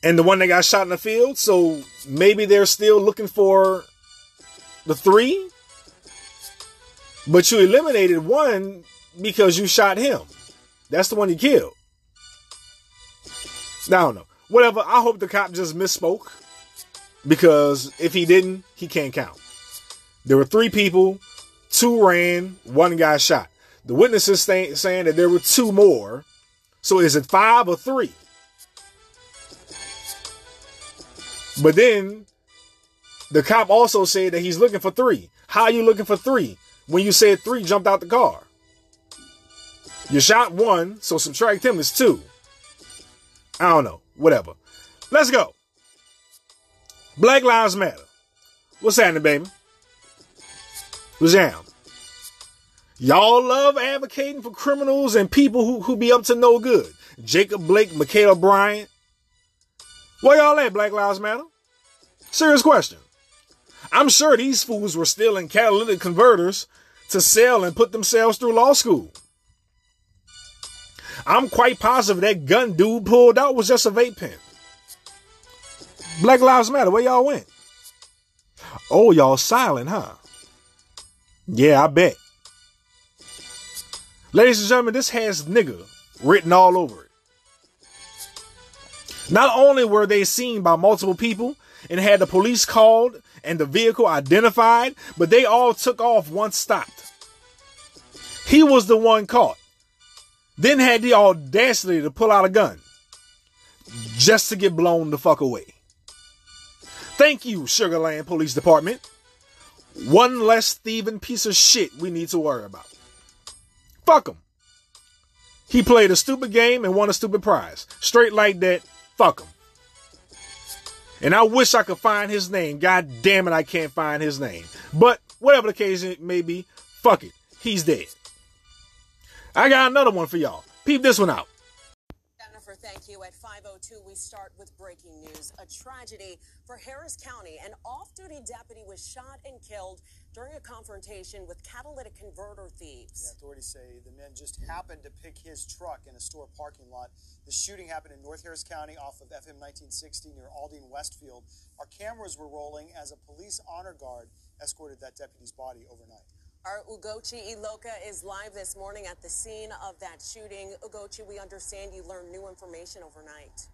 And the one that got shot in the field. So maybe they're still looking for the three. But you eliminated one because you shot him. That's the one you killed. I don't know. Whatever. I hope the cop just misspoke. Because if he didn't, he can't count. There were three people, two ran, one got shot. The witnesses say, saying that there were two more. So is it five or three? But then the cop also said that he's looking for three. How are you looking for three when you said three jumped out the car? You shot one, so subtract him is two. I don't know. Whatever. Let's go. Black Lives Matter. What's happening, baby? What's down? Y'all love advocating for criminals and people who, who be up to no good. Jacob Blake, Ma'Khia Bryant. Where y'all at, Black Lives Matter? Serious question. I'm sure these fools were stealing catalytic converters to sell and put themselves through law school. I'm quite positive that gun dude pulled out was just a vape pen. Black Lives Matter, where y'all went? Oh, y'all silent, huh? Yeah, I bet. Ladies and gentlemen, this has nigga written all over it. Not only were they seen by multiple people and had the police called and the vehicle identified, but they all took off once stopped. He was the one caught. Then had the audacity to pull out a gun just to get blown the fuck away. Thank you, Sugar Land Police Department. One less thieving piece of shit we need to worry about. Fuck him. He played a stupid game and won a stupid prize. Straight like that. Fuck him. And I wish I could find his name. God damn it, I can't find his name. But whatever the case may be, fuck it. He's dead. I got another one for y'all. Peep this one out. Jennifer, thank you. At 502, we start with breaking news. A tragedy for Harris County. An off duty deputy was shot and killed during a confrontation with catalytic converter thieves. Yeah, authorities say the men just happened to pick his truck in a store parking lot. The shooting happened in North Harris County off of FM 1960 near Aldine Westfield. Our cameras were rolling as a police honor guard escorted that deputy's body overnight. Our Ugochi Iloka is live this morning at the scene of that shooting. Ugochi, we understand you learned new information overnight.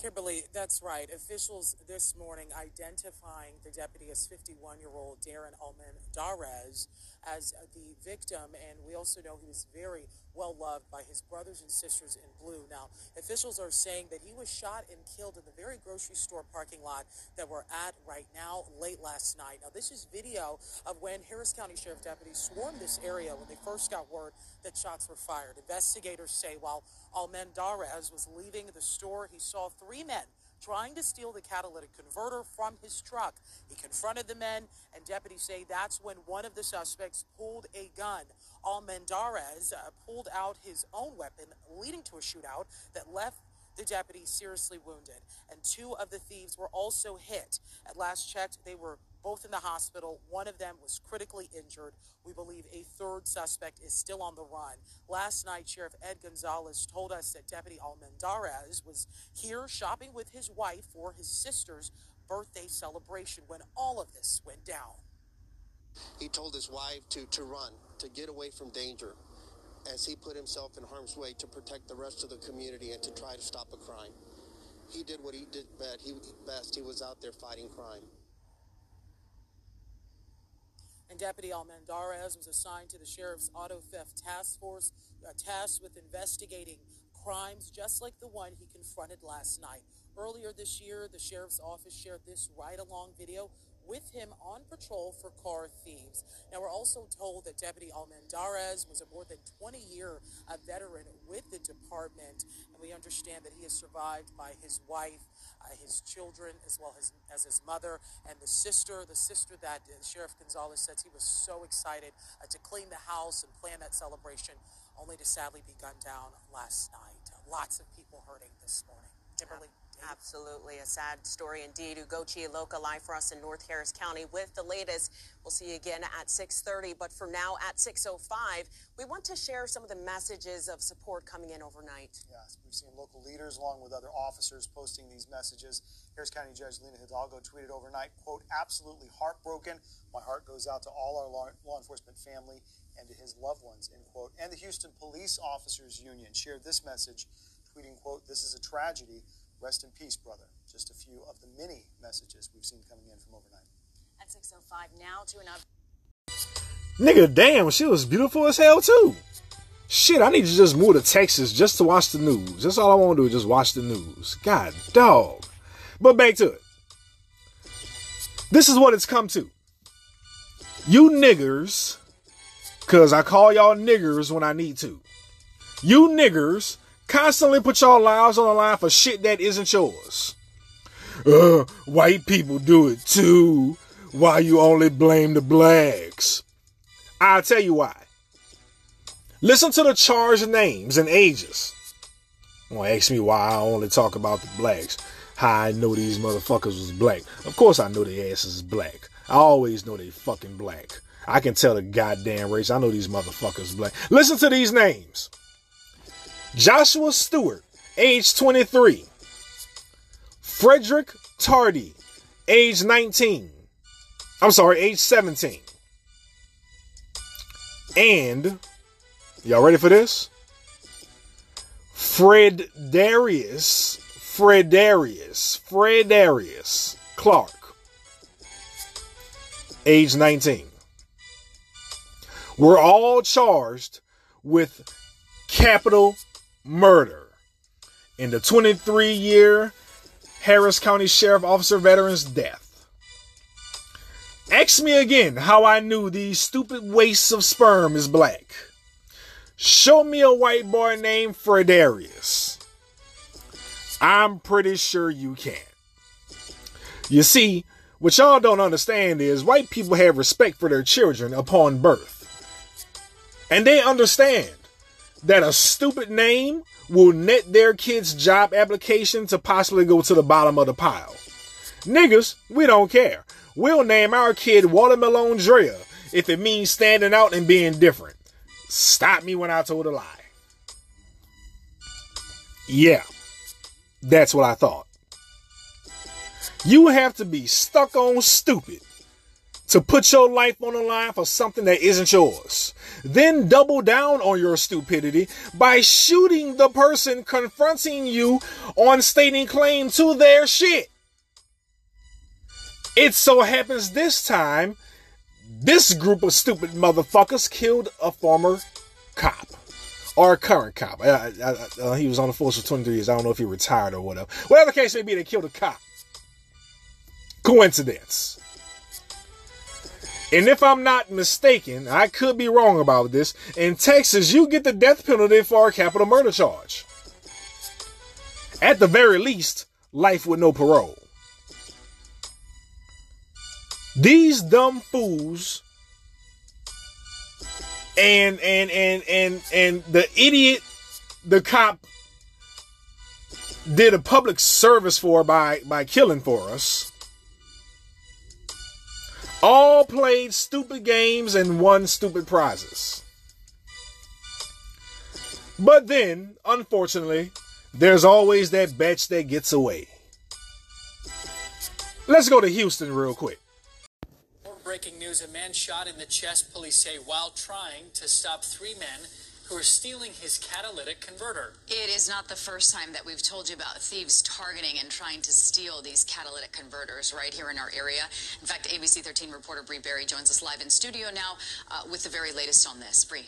Kimberly, that's right. Officials this morning identifying the deputy as 51 year old Darren Almendarez as the victim, and we also know he was very well loved by his brothers and sisters in blue. Now, officials are saying that he was shot and killed in the very grocery store parking lot that we're at right now late last night. Now, this is video of when Harris County Sheriff deputies swarmed this area when they first got word that shots were fired. Investigators say while Almendarez was leaving the store, he saw three men trying to steal the catalytic converter from his truck. He confronted the men, and deputies say that's when one of the suspects pulled a gun. Almendarez uh, pulled out his own weapon, leading to a shootout that left the deputy seriously wounded, and two of the thieves were also hit. At last checked, they were both in the hospital. One of them was critically injured. We believe a third suspect is still on the run. Last night, Sheriff Ed Gonzalez told us that Deputy Almendarez was here shopping with his wife for his sister's birthday celebration when all of this went down. He told his wife to, to run, to get away from danger as he put himself in harm's way to protect the rest of the community and to try to stop a crime. He did what he did best. He, best. he was out there fighting crime. And Deputy Almendarez was assigned to the Sheriff's Auto Theft Task Force, tasked with investigating crimes just like the one he confronted last night. Earlier this year, the Sheriff's Office shared this ride along video with him on patrol for car thieves. Now, we're also told that Deputy Almendarez was a more than 20 year uh, veteran with the department, and we understand that he is survived by his wife, uh, his children, as well as, as his mother and the sister. The sister that uh, Sheriff Gonzalez says he was so excited uh, to clean the house and plan that celebration, only to sadly be gunned down last night. lots of people hurting this morning. Kimberly. Absolutely. A sad story indeed. Ugochi Iloka live for us in North Harris County with the latest. We'll see you again at 6.30. But for now, at 6.05, we want to share some of the messages of support coming in overnight. Yes, we've seen local leaders along with other officers posting these messages. Harris County Judge Lina Hidalgo tweeted overnight, quote, absolutely heartbroken. My heart goes out to all our law enforcement family and to his loved ones, end quote. And the Houston Police Officers Union shared this message, tweeting, quote, this is a tragedy. Rest in peace, brother. Just a few of the many messages we've seen coming in from overnight. At 6.05 now to an Nigga, damn, she was beautiful as hell too. Shit, I need to just move to Texas just to watch the news. That's all I want to do is just watch the news. God, dog. But back to it. This is what it's come to. You niggers, cause I call y'all niggers when I need to. You niggers constantly put y'all lives on the line for shit that isn't yours. Uh, white people do it too. Why you only blame the blacks? I'll tell you why. Listen to the charged names and ages. Well, ask me why I only talk about the blacks. How I know these motherfuckers was black. Of course I know their asses is black. I always know they fucking black. I can tell the goddamn race. I know these motherfuckers black. Listen to these names. Joshua Stewart, age 23. Frederick Tardy, age 19. I'm sorry, age 17. And, y'all ready for this? Fred Darius, Fred Darius, Fred Darius Clark, age 19. We're all charged with capital murder in the 23 year Harris County Sheriff Officer veteran's death. Ask me again how I knew these stupid wastes of sperm is black. Show me a white boy named Fredarius. I'm pretty sure you can. You see, what y'all don't understand is white people have respect for their children upon birth. And they understand that a stupid name will net their kid's job application to possibly go to the bottom of the pile. Niggas, we don't care. We'll name our kid Watermelon Drea if it means standing out and being different. Stop me when I told a lie. Yeah, that's what I thought. You have to be stuck on stupid to put your life on the line for something that isn't yours. Then double down on your stupidity by shooting the person confronting you on stating claim to their shit. It so happens this time, this group of stupid motherfuckers killed a former cop or a current cop. Uh, uh, uh, he was on the force for 23 years. I don't know if he retired or whatever. Whatever the case may be, they killed a cop. Coincidence. And if I'm not mistaken, I could be wrong about this. In Texas, you get the death penalty for a capital murder charge. At the very least, life with no parole. These dumb fools and and and and and the idiot the cop did a public service for by by killing for us all played stupid games and won stupid prizes. But then unfortunately there's always that batch that gets away. Let's go to houston real quick. Breaking news. A man shot in the chest, police say, while trying to stop three men who are stealing his catalytic converter. It is not the first time that we've told you about thieves targeting and trying to steal these catalytic converters right here in our area. In fact, ABC 13 reporter Bree Berry joins us live in studio now uh, with the very latest on this. Bree.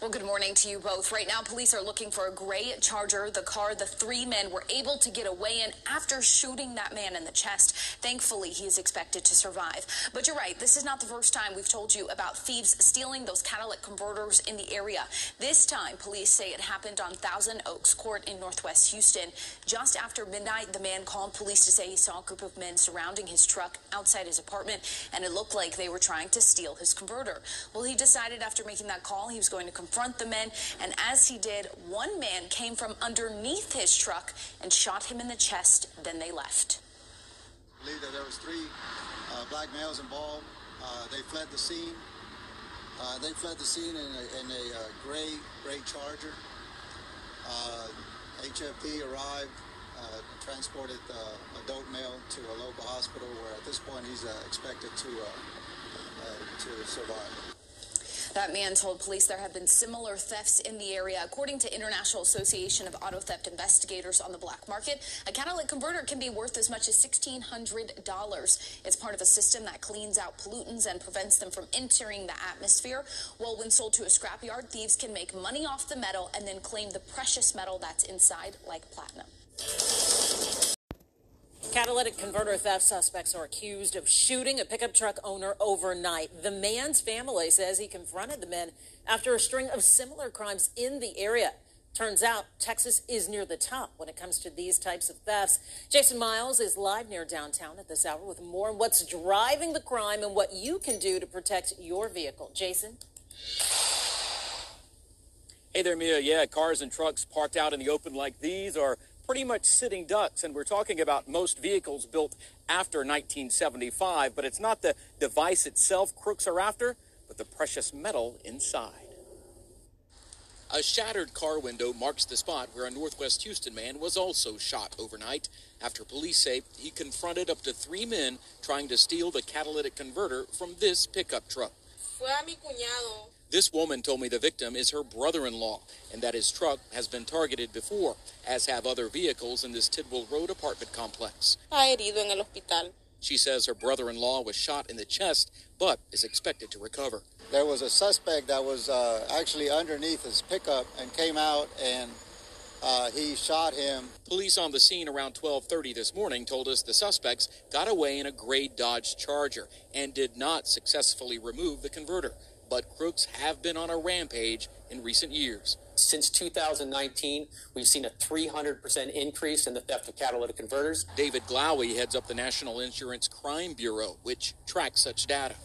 Well, good morning to you both. Right now, police are looking for a gray Charger, the car the three men were able to get away in after shooting that man in the chest. Thankfully, he is expected to survive. But you're right, this is not the first time we've told you about thieves stealing those catalytic converters in the area. This time, police say it happened on Thousand Oaks Court in Northwest Houston. Just after midnight, the man called police to say he saw a group of men surrounding his truck outside his apartment, and it looked like they were trying to steal his converter. Well, he decided after making that call, he was going to confront the men, and as he did, one man came from underneath his truck and shot him in the chest. Then they left. I believe that there was three uh, black males involved. Uh, they fled the scene. Uh, they fled the scene in a, in a uh, gray gray Charger. HPD uh, arrived, uh, transported the adult male to a local hospital, where at this point he's expected to to survive. That man told police there have been similar thefts in the area. According to International Association of Auto Theft Investigators on the black market, a catalytic converter can be worth as much as $1,600. It's part of a system that cleans out pollutants and prevents them from entering the atmosphere. Well, when sold to a scrapyard, thieves can make money off the metal and then claim the precious metal that's inside, like platinum. Catalytic converter theft suspects are accused of shooting a pickup truck owner overnight. The man's family says he confronted the men after a string of similar crimes in the area. Turns out Texas is near the top when it comes to these types of thefts. Jason Miles is live near downtown at this hour with more on what's driving the crime and what you can do to protect your vehicle. Jason? Hey there, Mia. Yeah, cars and trucks parked out in the open like these are pretty much sitting ducks. And we're talking about most vehicles built after 1975, but it's not the device itself crooks are after, but the precious metal inside. A shattered car window marks the spot where a Northwest Houston man was also shot overnight after police say he confronted up to three men trying to steal the catalytic converter from this pickup truck. Fue a mi cuñado. This woman told me the victim is her brother in law and that his truck has been targeted before, as have other vehicles in this Tidwell Road apartment complex. herido en el hospital. She says her brother in law was shot in the chest but is expected to recover. There was a suspect that was uh, actually underneath his pickup and came out and uh, he shot him. Police on the scene around 12:30 this morning told us the suspects got away in a gray Dodge Charger and did not successfully remove the converter but crooks have been on a rampage in recent years. Since 2019, we've seen a 300% increase in the theft of catalytic converters. David Glawe heads up the National Insurance Crime Bureau, which tracks such data.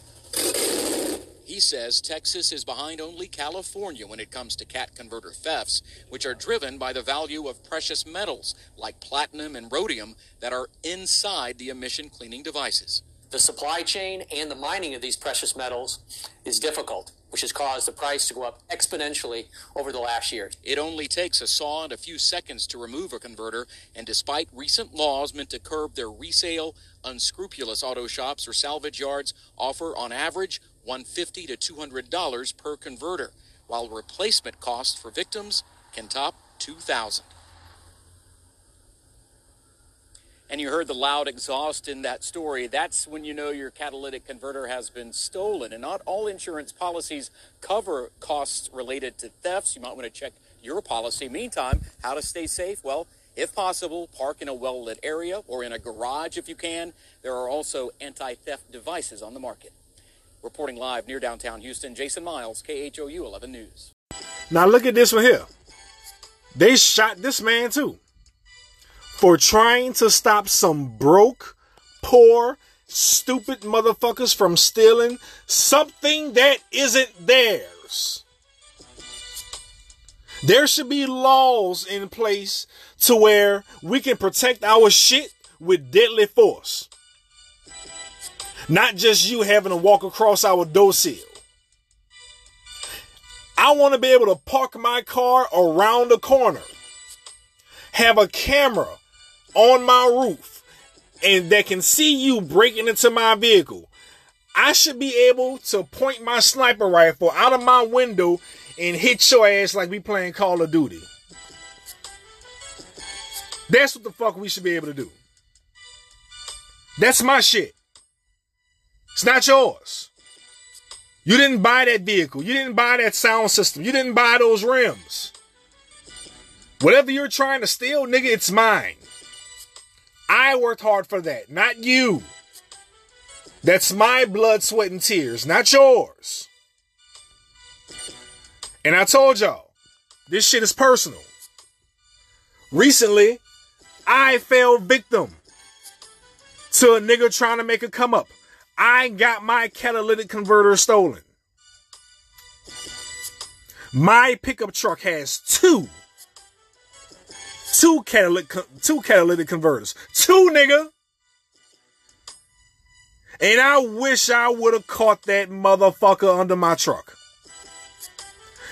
He says Texas is behind only California when it comes to cat converter thefts, which are driven by the value of precious metals like platinum and rhodium that are inside the emission cleaning devices. The supply chain and the mining of these precious metals is difficult, which has caused the price to go up exponentially over the last year. It only takes a saw and a few seconds to remove a converter, and despite recent laws meant to curb their resale, unscrupulous auto shops or salvage yards offer on average 150 to $200 per converter, while replacement costs for victims can top 2000 and you heard the loud exhaust in that story, that's when you know your catalytic converter has been stolen. And not all insurance policies cover costs related to thefts. You might want to check your policy. Meantime, how to stay safe? Well, if possible, park in a well lit area or in a garage if you can. There are also anti theft devices on the market. Reporting live near downtown Houston, Jason Miles, KHOU 11 News. Now look at this one here. They shot this man too for trying to stop some broke, poor, stupid motherfuckers from stealing something that isn't theirs. There should be laws in place to where we can protect our shit with deadly force. Not just you having to walk across our door sill. I want to be able to park my car around the corner, have a camera on my roof and that can see you breaking into my vehicle, I should be able to point my sniper rifle out of my window and hit your ass like we playing Call of Duty. That's what the fuck we should be able to do. That's my shit. It's not yours. You didn't buy that vehicle. You didn't buy that sound system. You didn't buy those rims. Whatever you're trying to steal, nigga, it's mine. I worked hard for that, not you. That's my blood, sweat, and tears, not yours. And I told y'all, this shit is personal. Recently, I fell victim to a nigga trying to make a come up. I got my catalytic converter stolen. My pickup truck has two two catalytic two catalytic converters. Two nigga. And I wish I would have caught that motherfucker under my truck.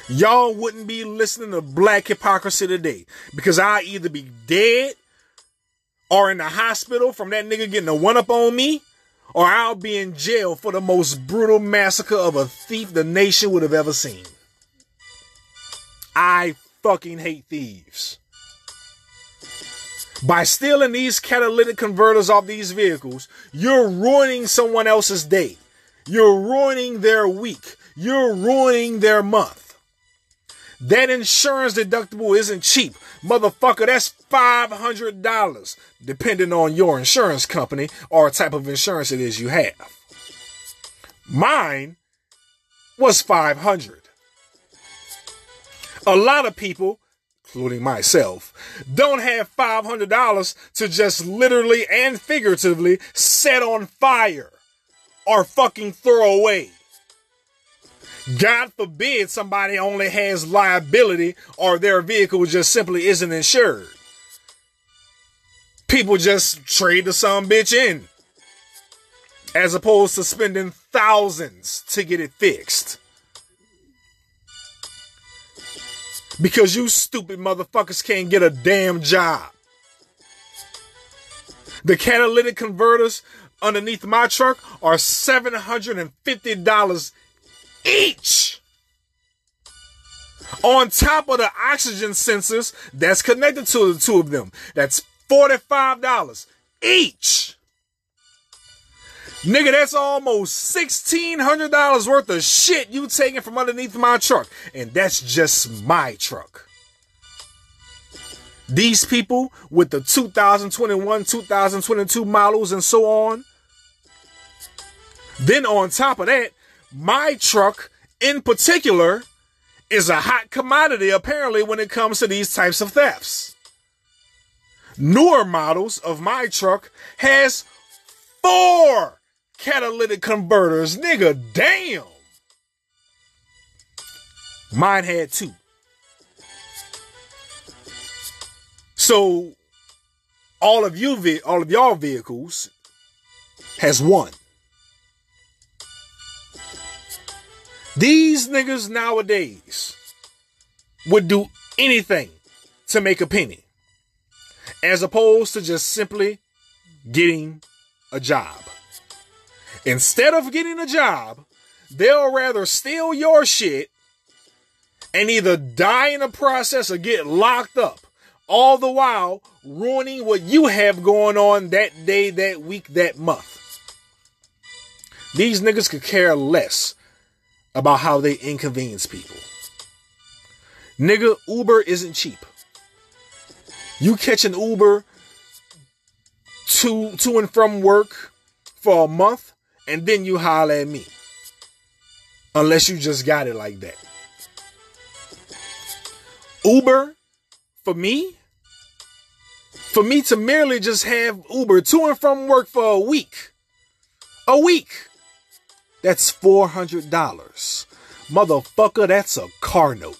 Y'all wouldn't be listening to black hypocrisy today because I either be dead or in the hospital from that nigga getting a one up on me or I'll be in jail for the most brutal massacre of a thief the nation would have ever seen. I fucking hate thieves. By stealing these catalytic converters off these vehicles, you're ruining someone else's day. You're ruining their week. You're ruining their month. That insurance deductible isn't cheap. Motherfucker, that's $500, depending on your insurance company or type of insurance it is you have. Mine was 500. A lot of people including myself, don't have $500 to just literally and figuratively set on fire or fucking throw away. God forbid somebody only has liability or their vehicle just simply isn't insured. People just trade the some bitch in as opposed to spending thousands to get it fixed. Because you stupid motherfuckers can't get a damn job. The catalytic converters underneath my truck are $750 each. On top of the oxygen sensors that's connected to the two of them, that's $45 each. Nigga, that's almost $1,600 worth of shit you taking from underneath my truck. And that's just my truck. These people with the 2021, 2022 models and so on. Then on top of that, my truck in particular is a hot commodity apparently when it comes to these types of thefts. Newer models of my truck has four catalytic converters. Nigga, damn. Mine had two. So all of you all of y'all vehicles has one. These niggas nowadays would do anything to make a penny as opposed to just simply getting a job. Instead of getting a job, they'll rather steal your shit and either die in the process or get locked up, all the while ruining what you have going on that day, that week, that month. These niggas could care less about how they inconvenience people. Nigga, Uber isn't cheap. You catch an Uber to to and from work for a month, and then you holler at me. Unless you just got it like that. Uber, for me, for me to merely just have Uber to and from work for a week, a week, that's $400. Motherfucker, that's a car note.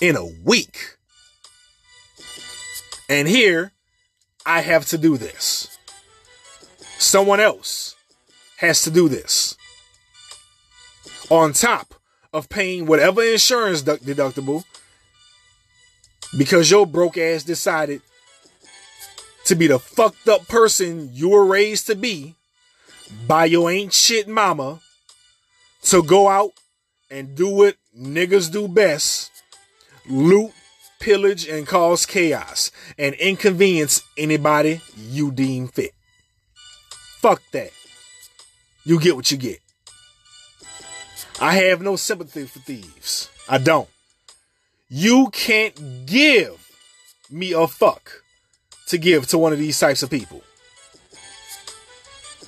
In a week. And here, I have to do this. Someone else has to do this. On top of paying whatever insurance deductible because your broke ass decided to be the fucked up person you were raised to be by your ain't shit mama to go out and do what niggas do best loot, pillage, and cause chaos and inconvenience anybody you deem fit. Fuck that. You get what you get. I have no sympathy for thieves. I don't. You can't give me a fuck to give to one of these types of people.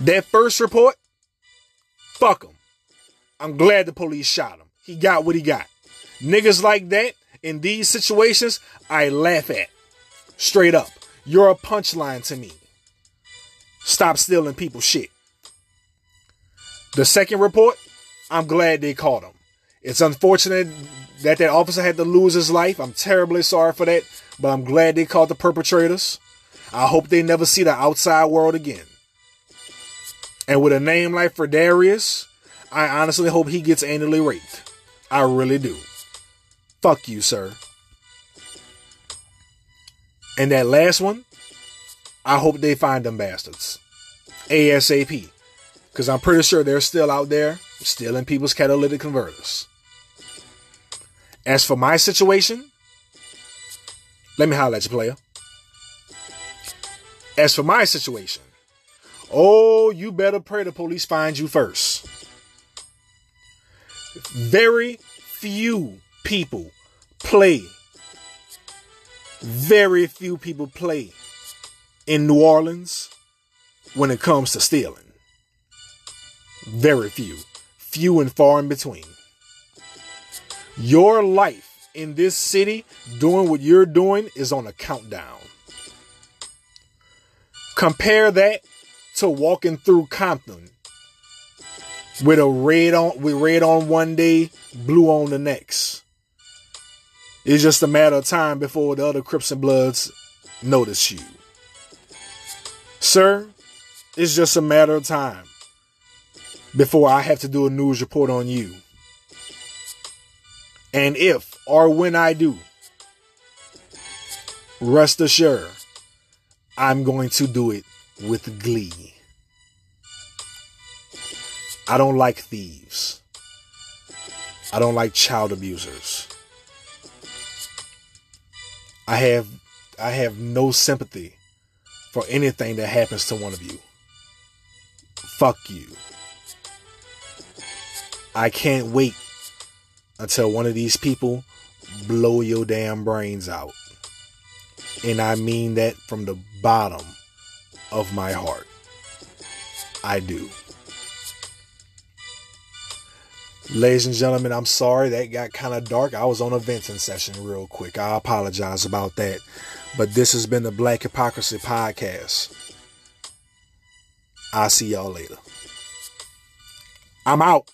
That first report, fuck him. I'm glad the police shot him. He got what he got. Niggas like that in these situations, I laugh at. Straight up. You're a punchline to me. Stop stealing people's shit. The second report, I'm glad they caught him. It's unfortunate that that officer had to lose his life. I'm terribly sorry for that, but I'm glad they caught the perpetrators. I hope they never see the outside world again. And with a name like Fredarius, I honestly hope he gets annually raped. I really do. Fuck you, sir. And that last one, I hope they find them bastards. ASAP. Because I'm pretty sure they're still out there stealing people's catalytic converters. As for my situation, let me at you, player. As for my situation, oh, you better pray the police find you first. Very few people play. Very few people play in New Orleans when it comes to stealing. Very few. Few and far in between. Your life in this city doing what you're doing is on a countdown. Compare that to walking through Compton with a red on with red on one day, blue on the next. It's just a matter of time before the other Crips and Bloods notice you. Sir, it's just a matter of time before I have to do a news report on you. And if or when I do, rest assured, I'm going to do it with glee. I don't like thieves. I don't like child abusers. I have I have no sympathy for anything that happens to one of you. Fuck you. I can't wait until one of these people blow your damn brains out. And I mean that from the bottom of my heart. I do. Ladies and gentlemen, I'm sorry that got kind of dark. I was on a venting session real quick. I apologize about that. But this has been the Black Hypocrisy Podcast. I'll see y'all later. I'm out.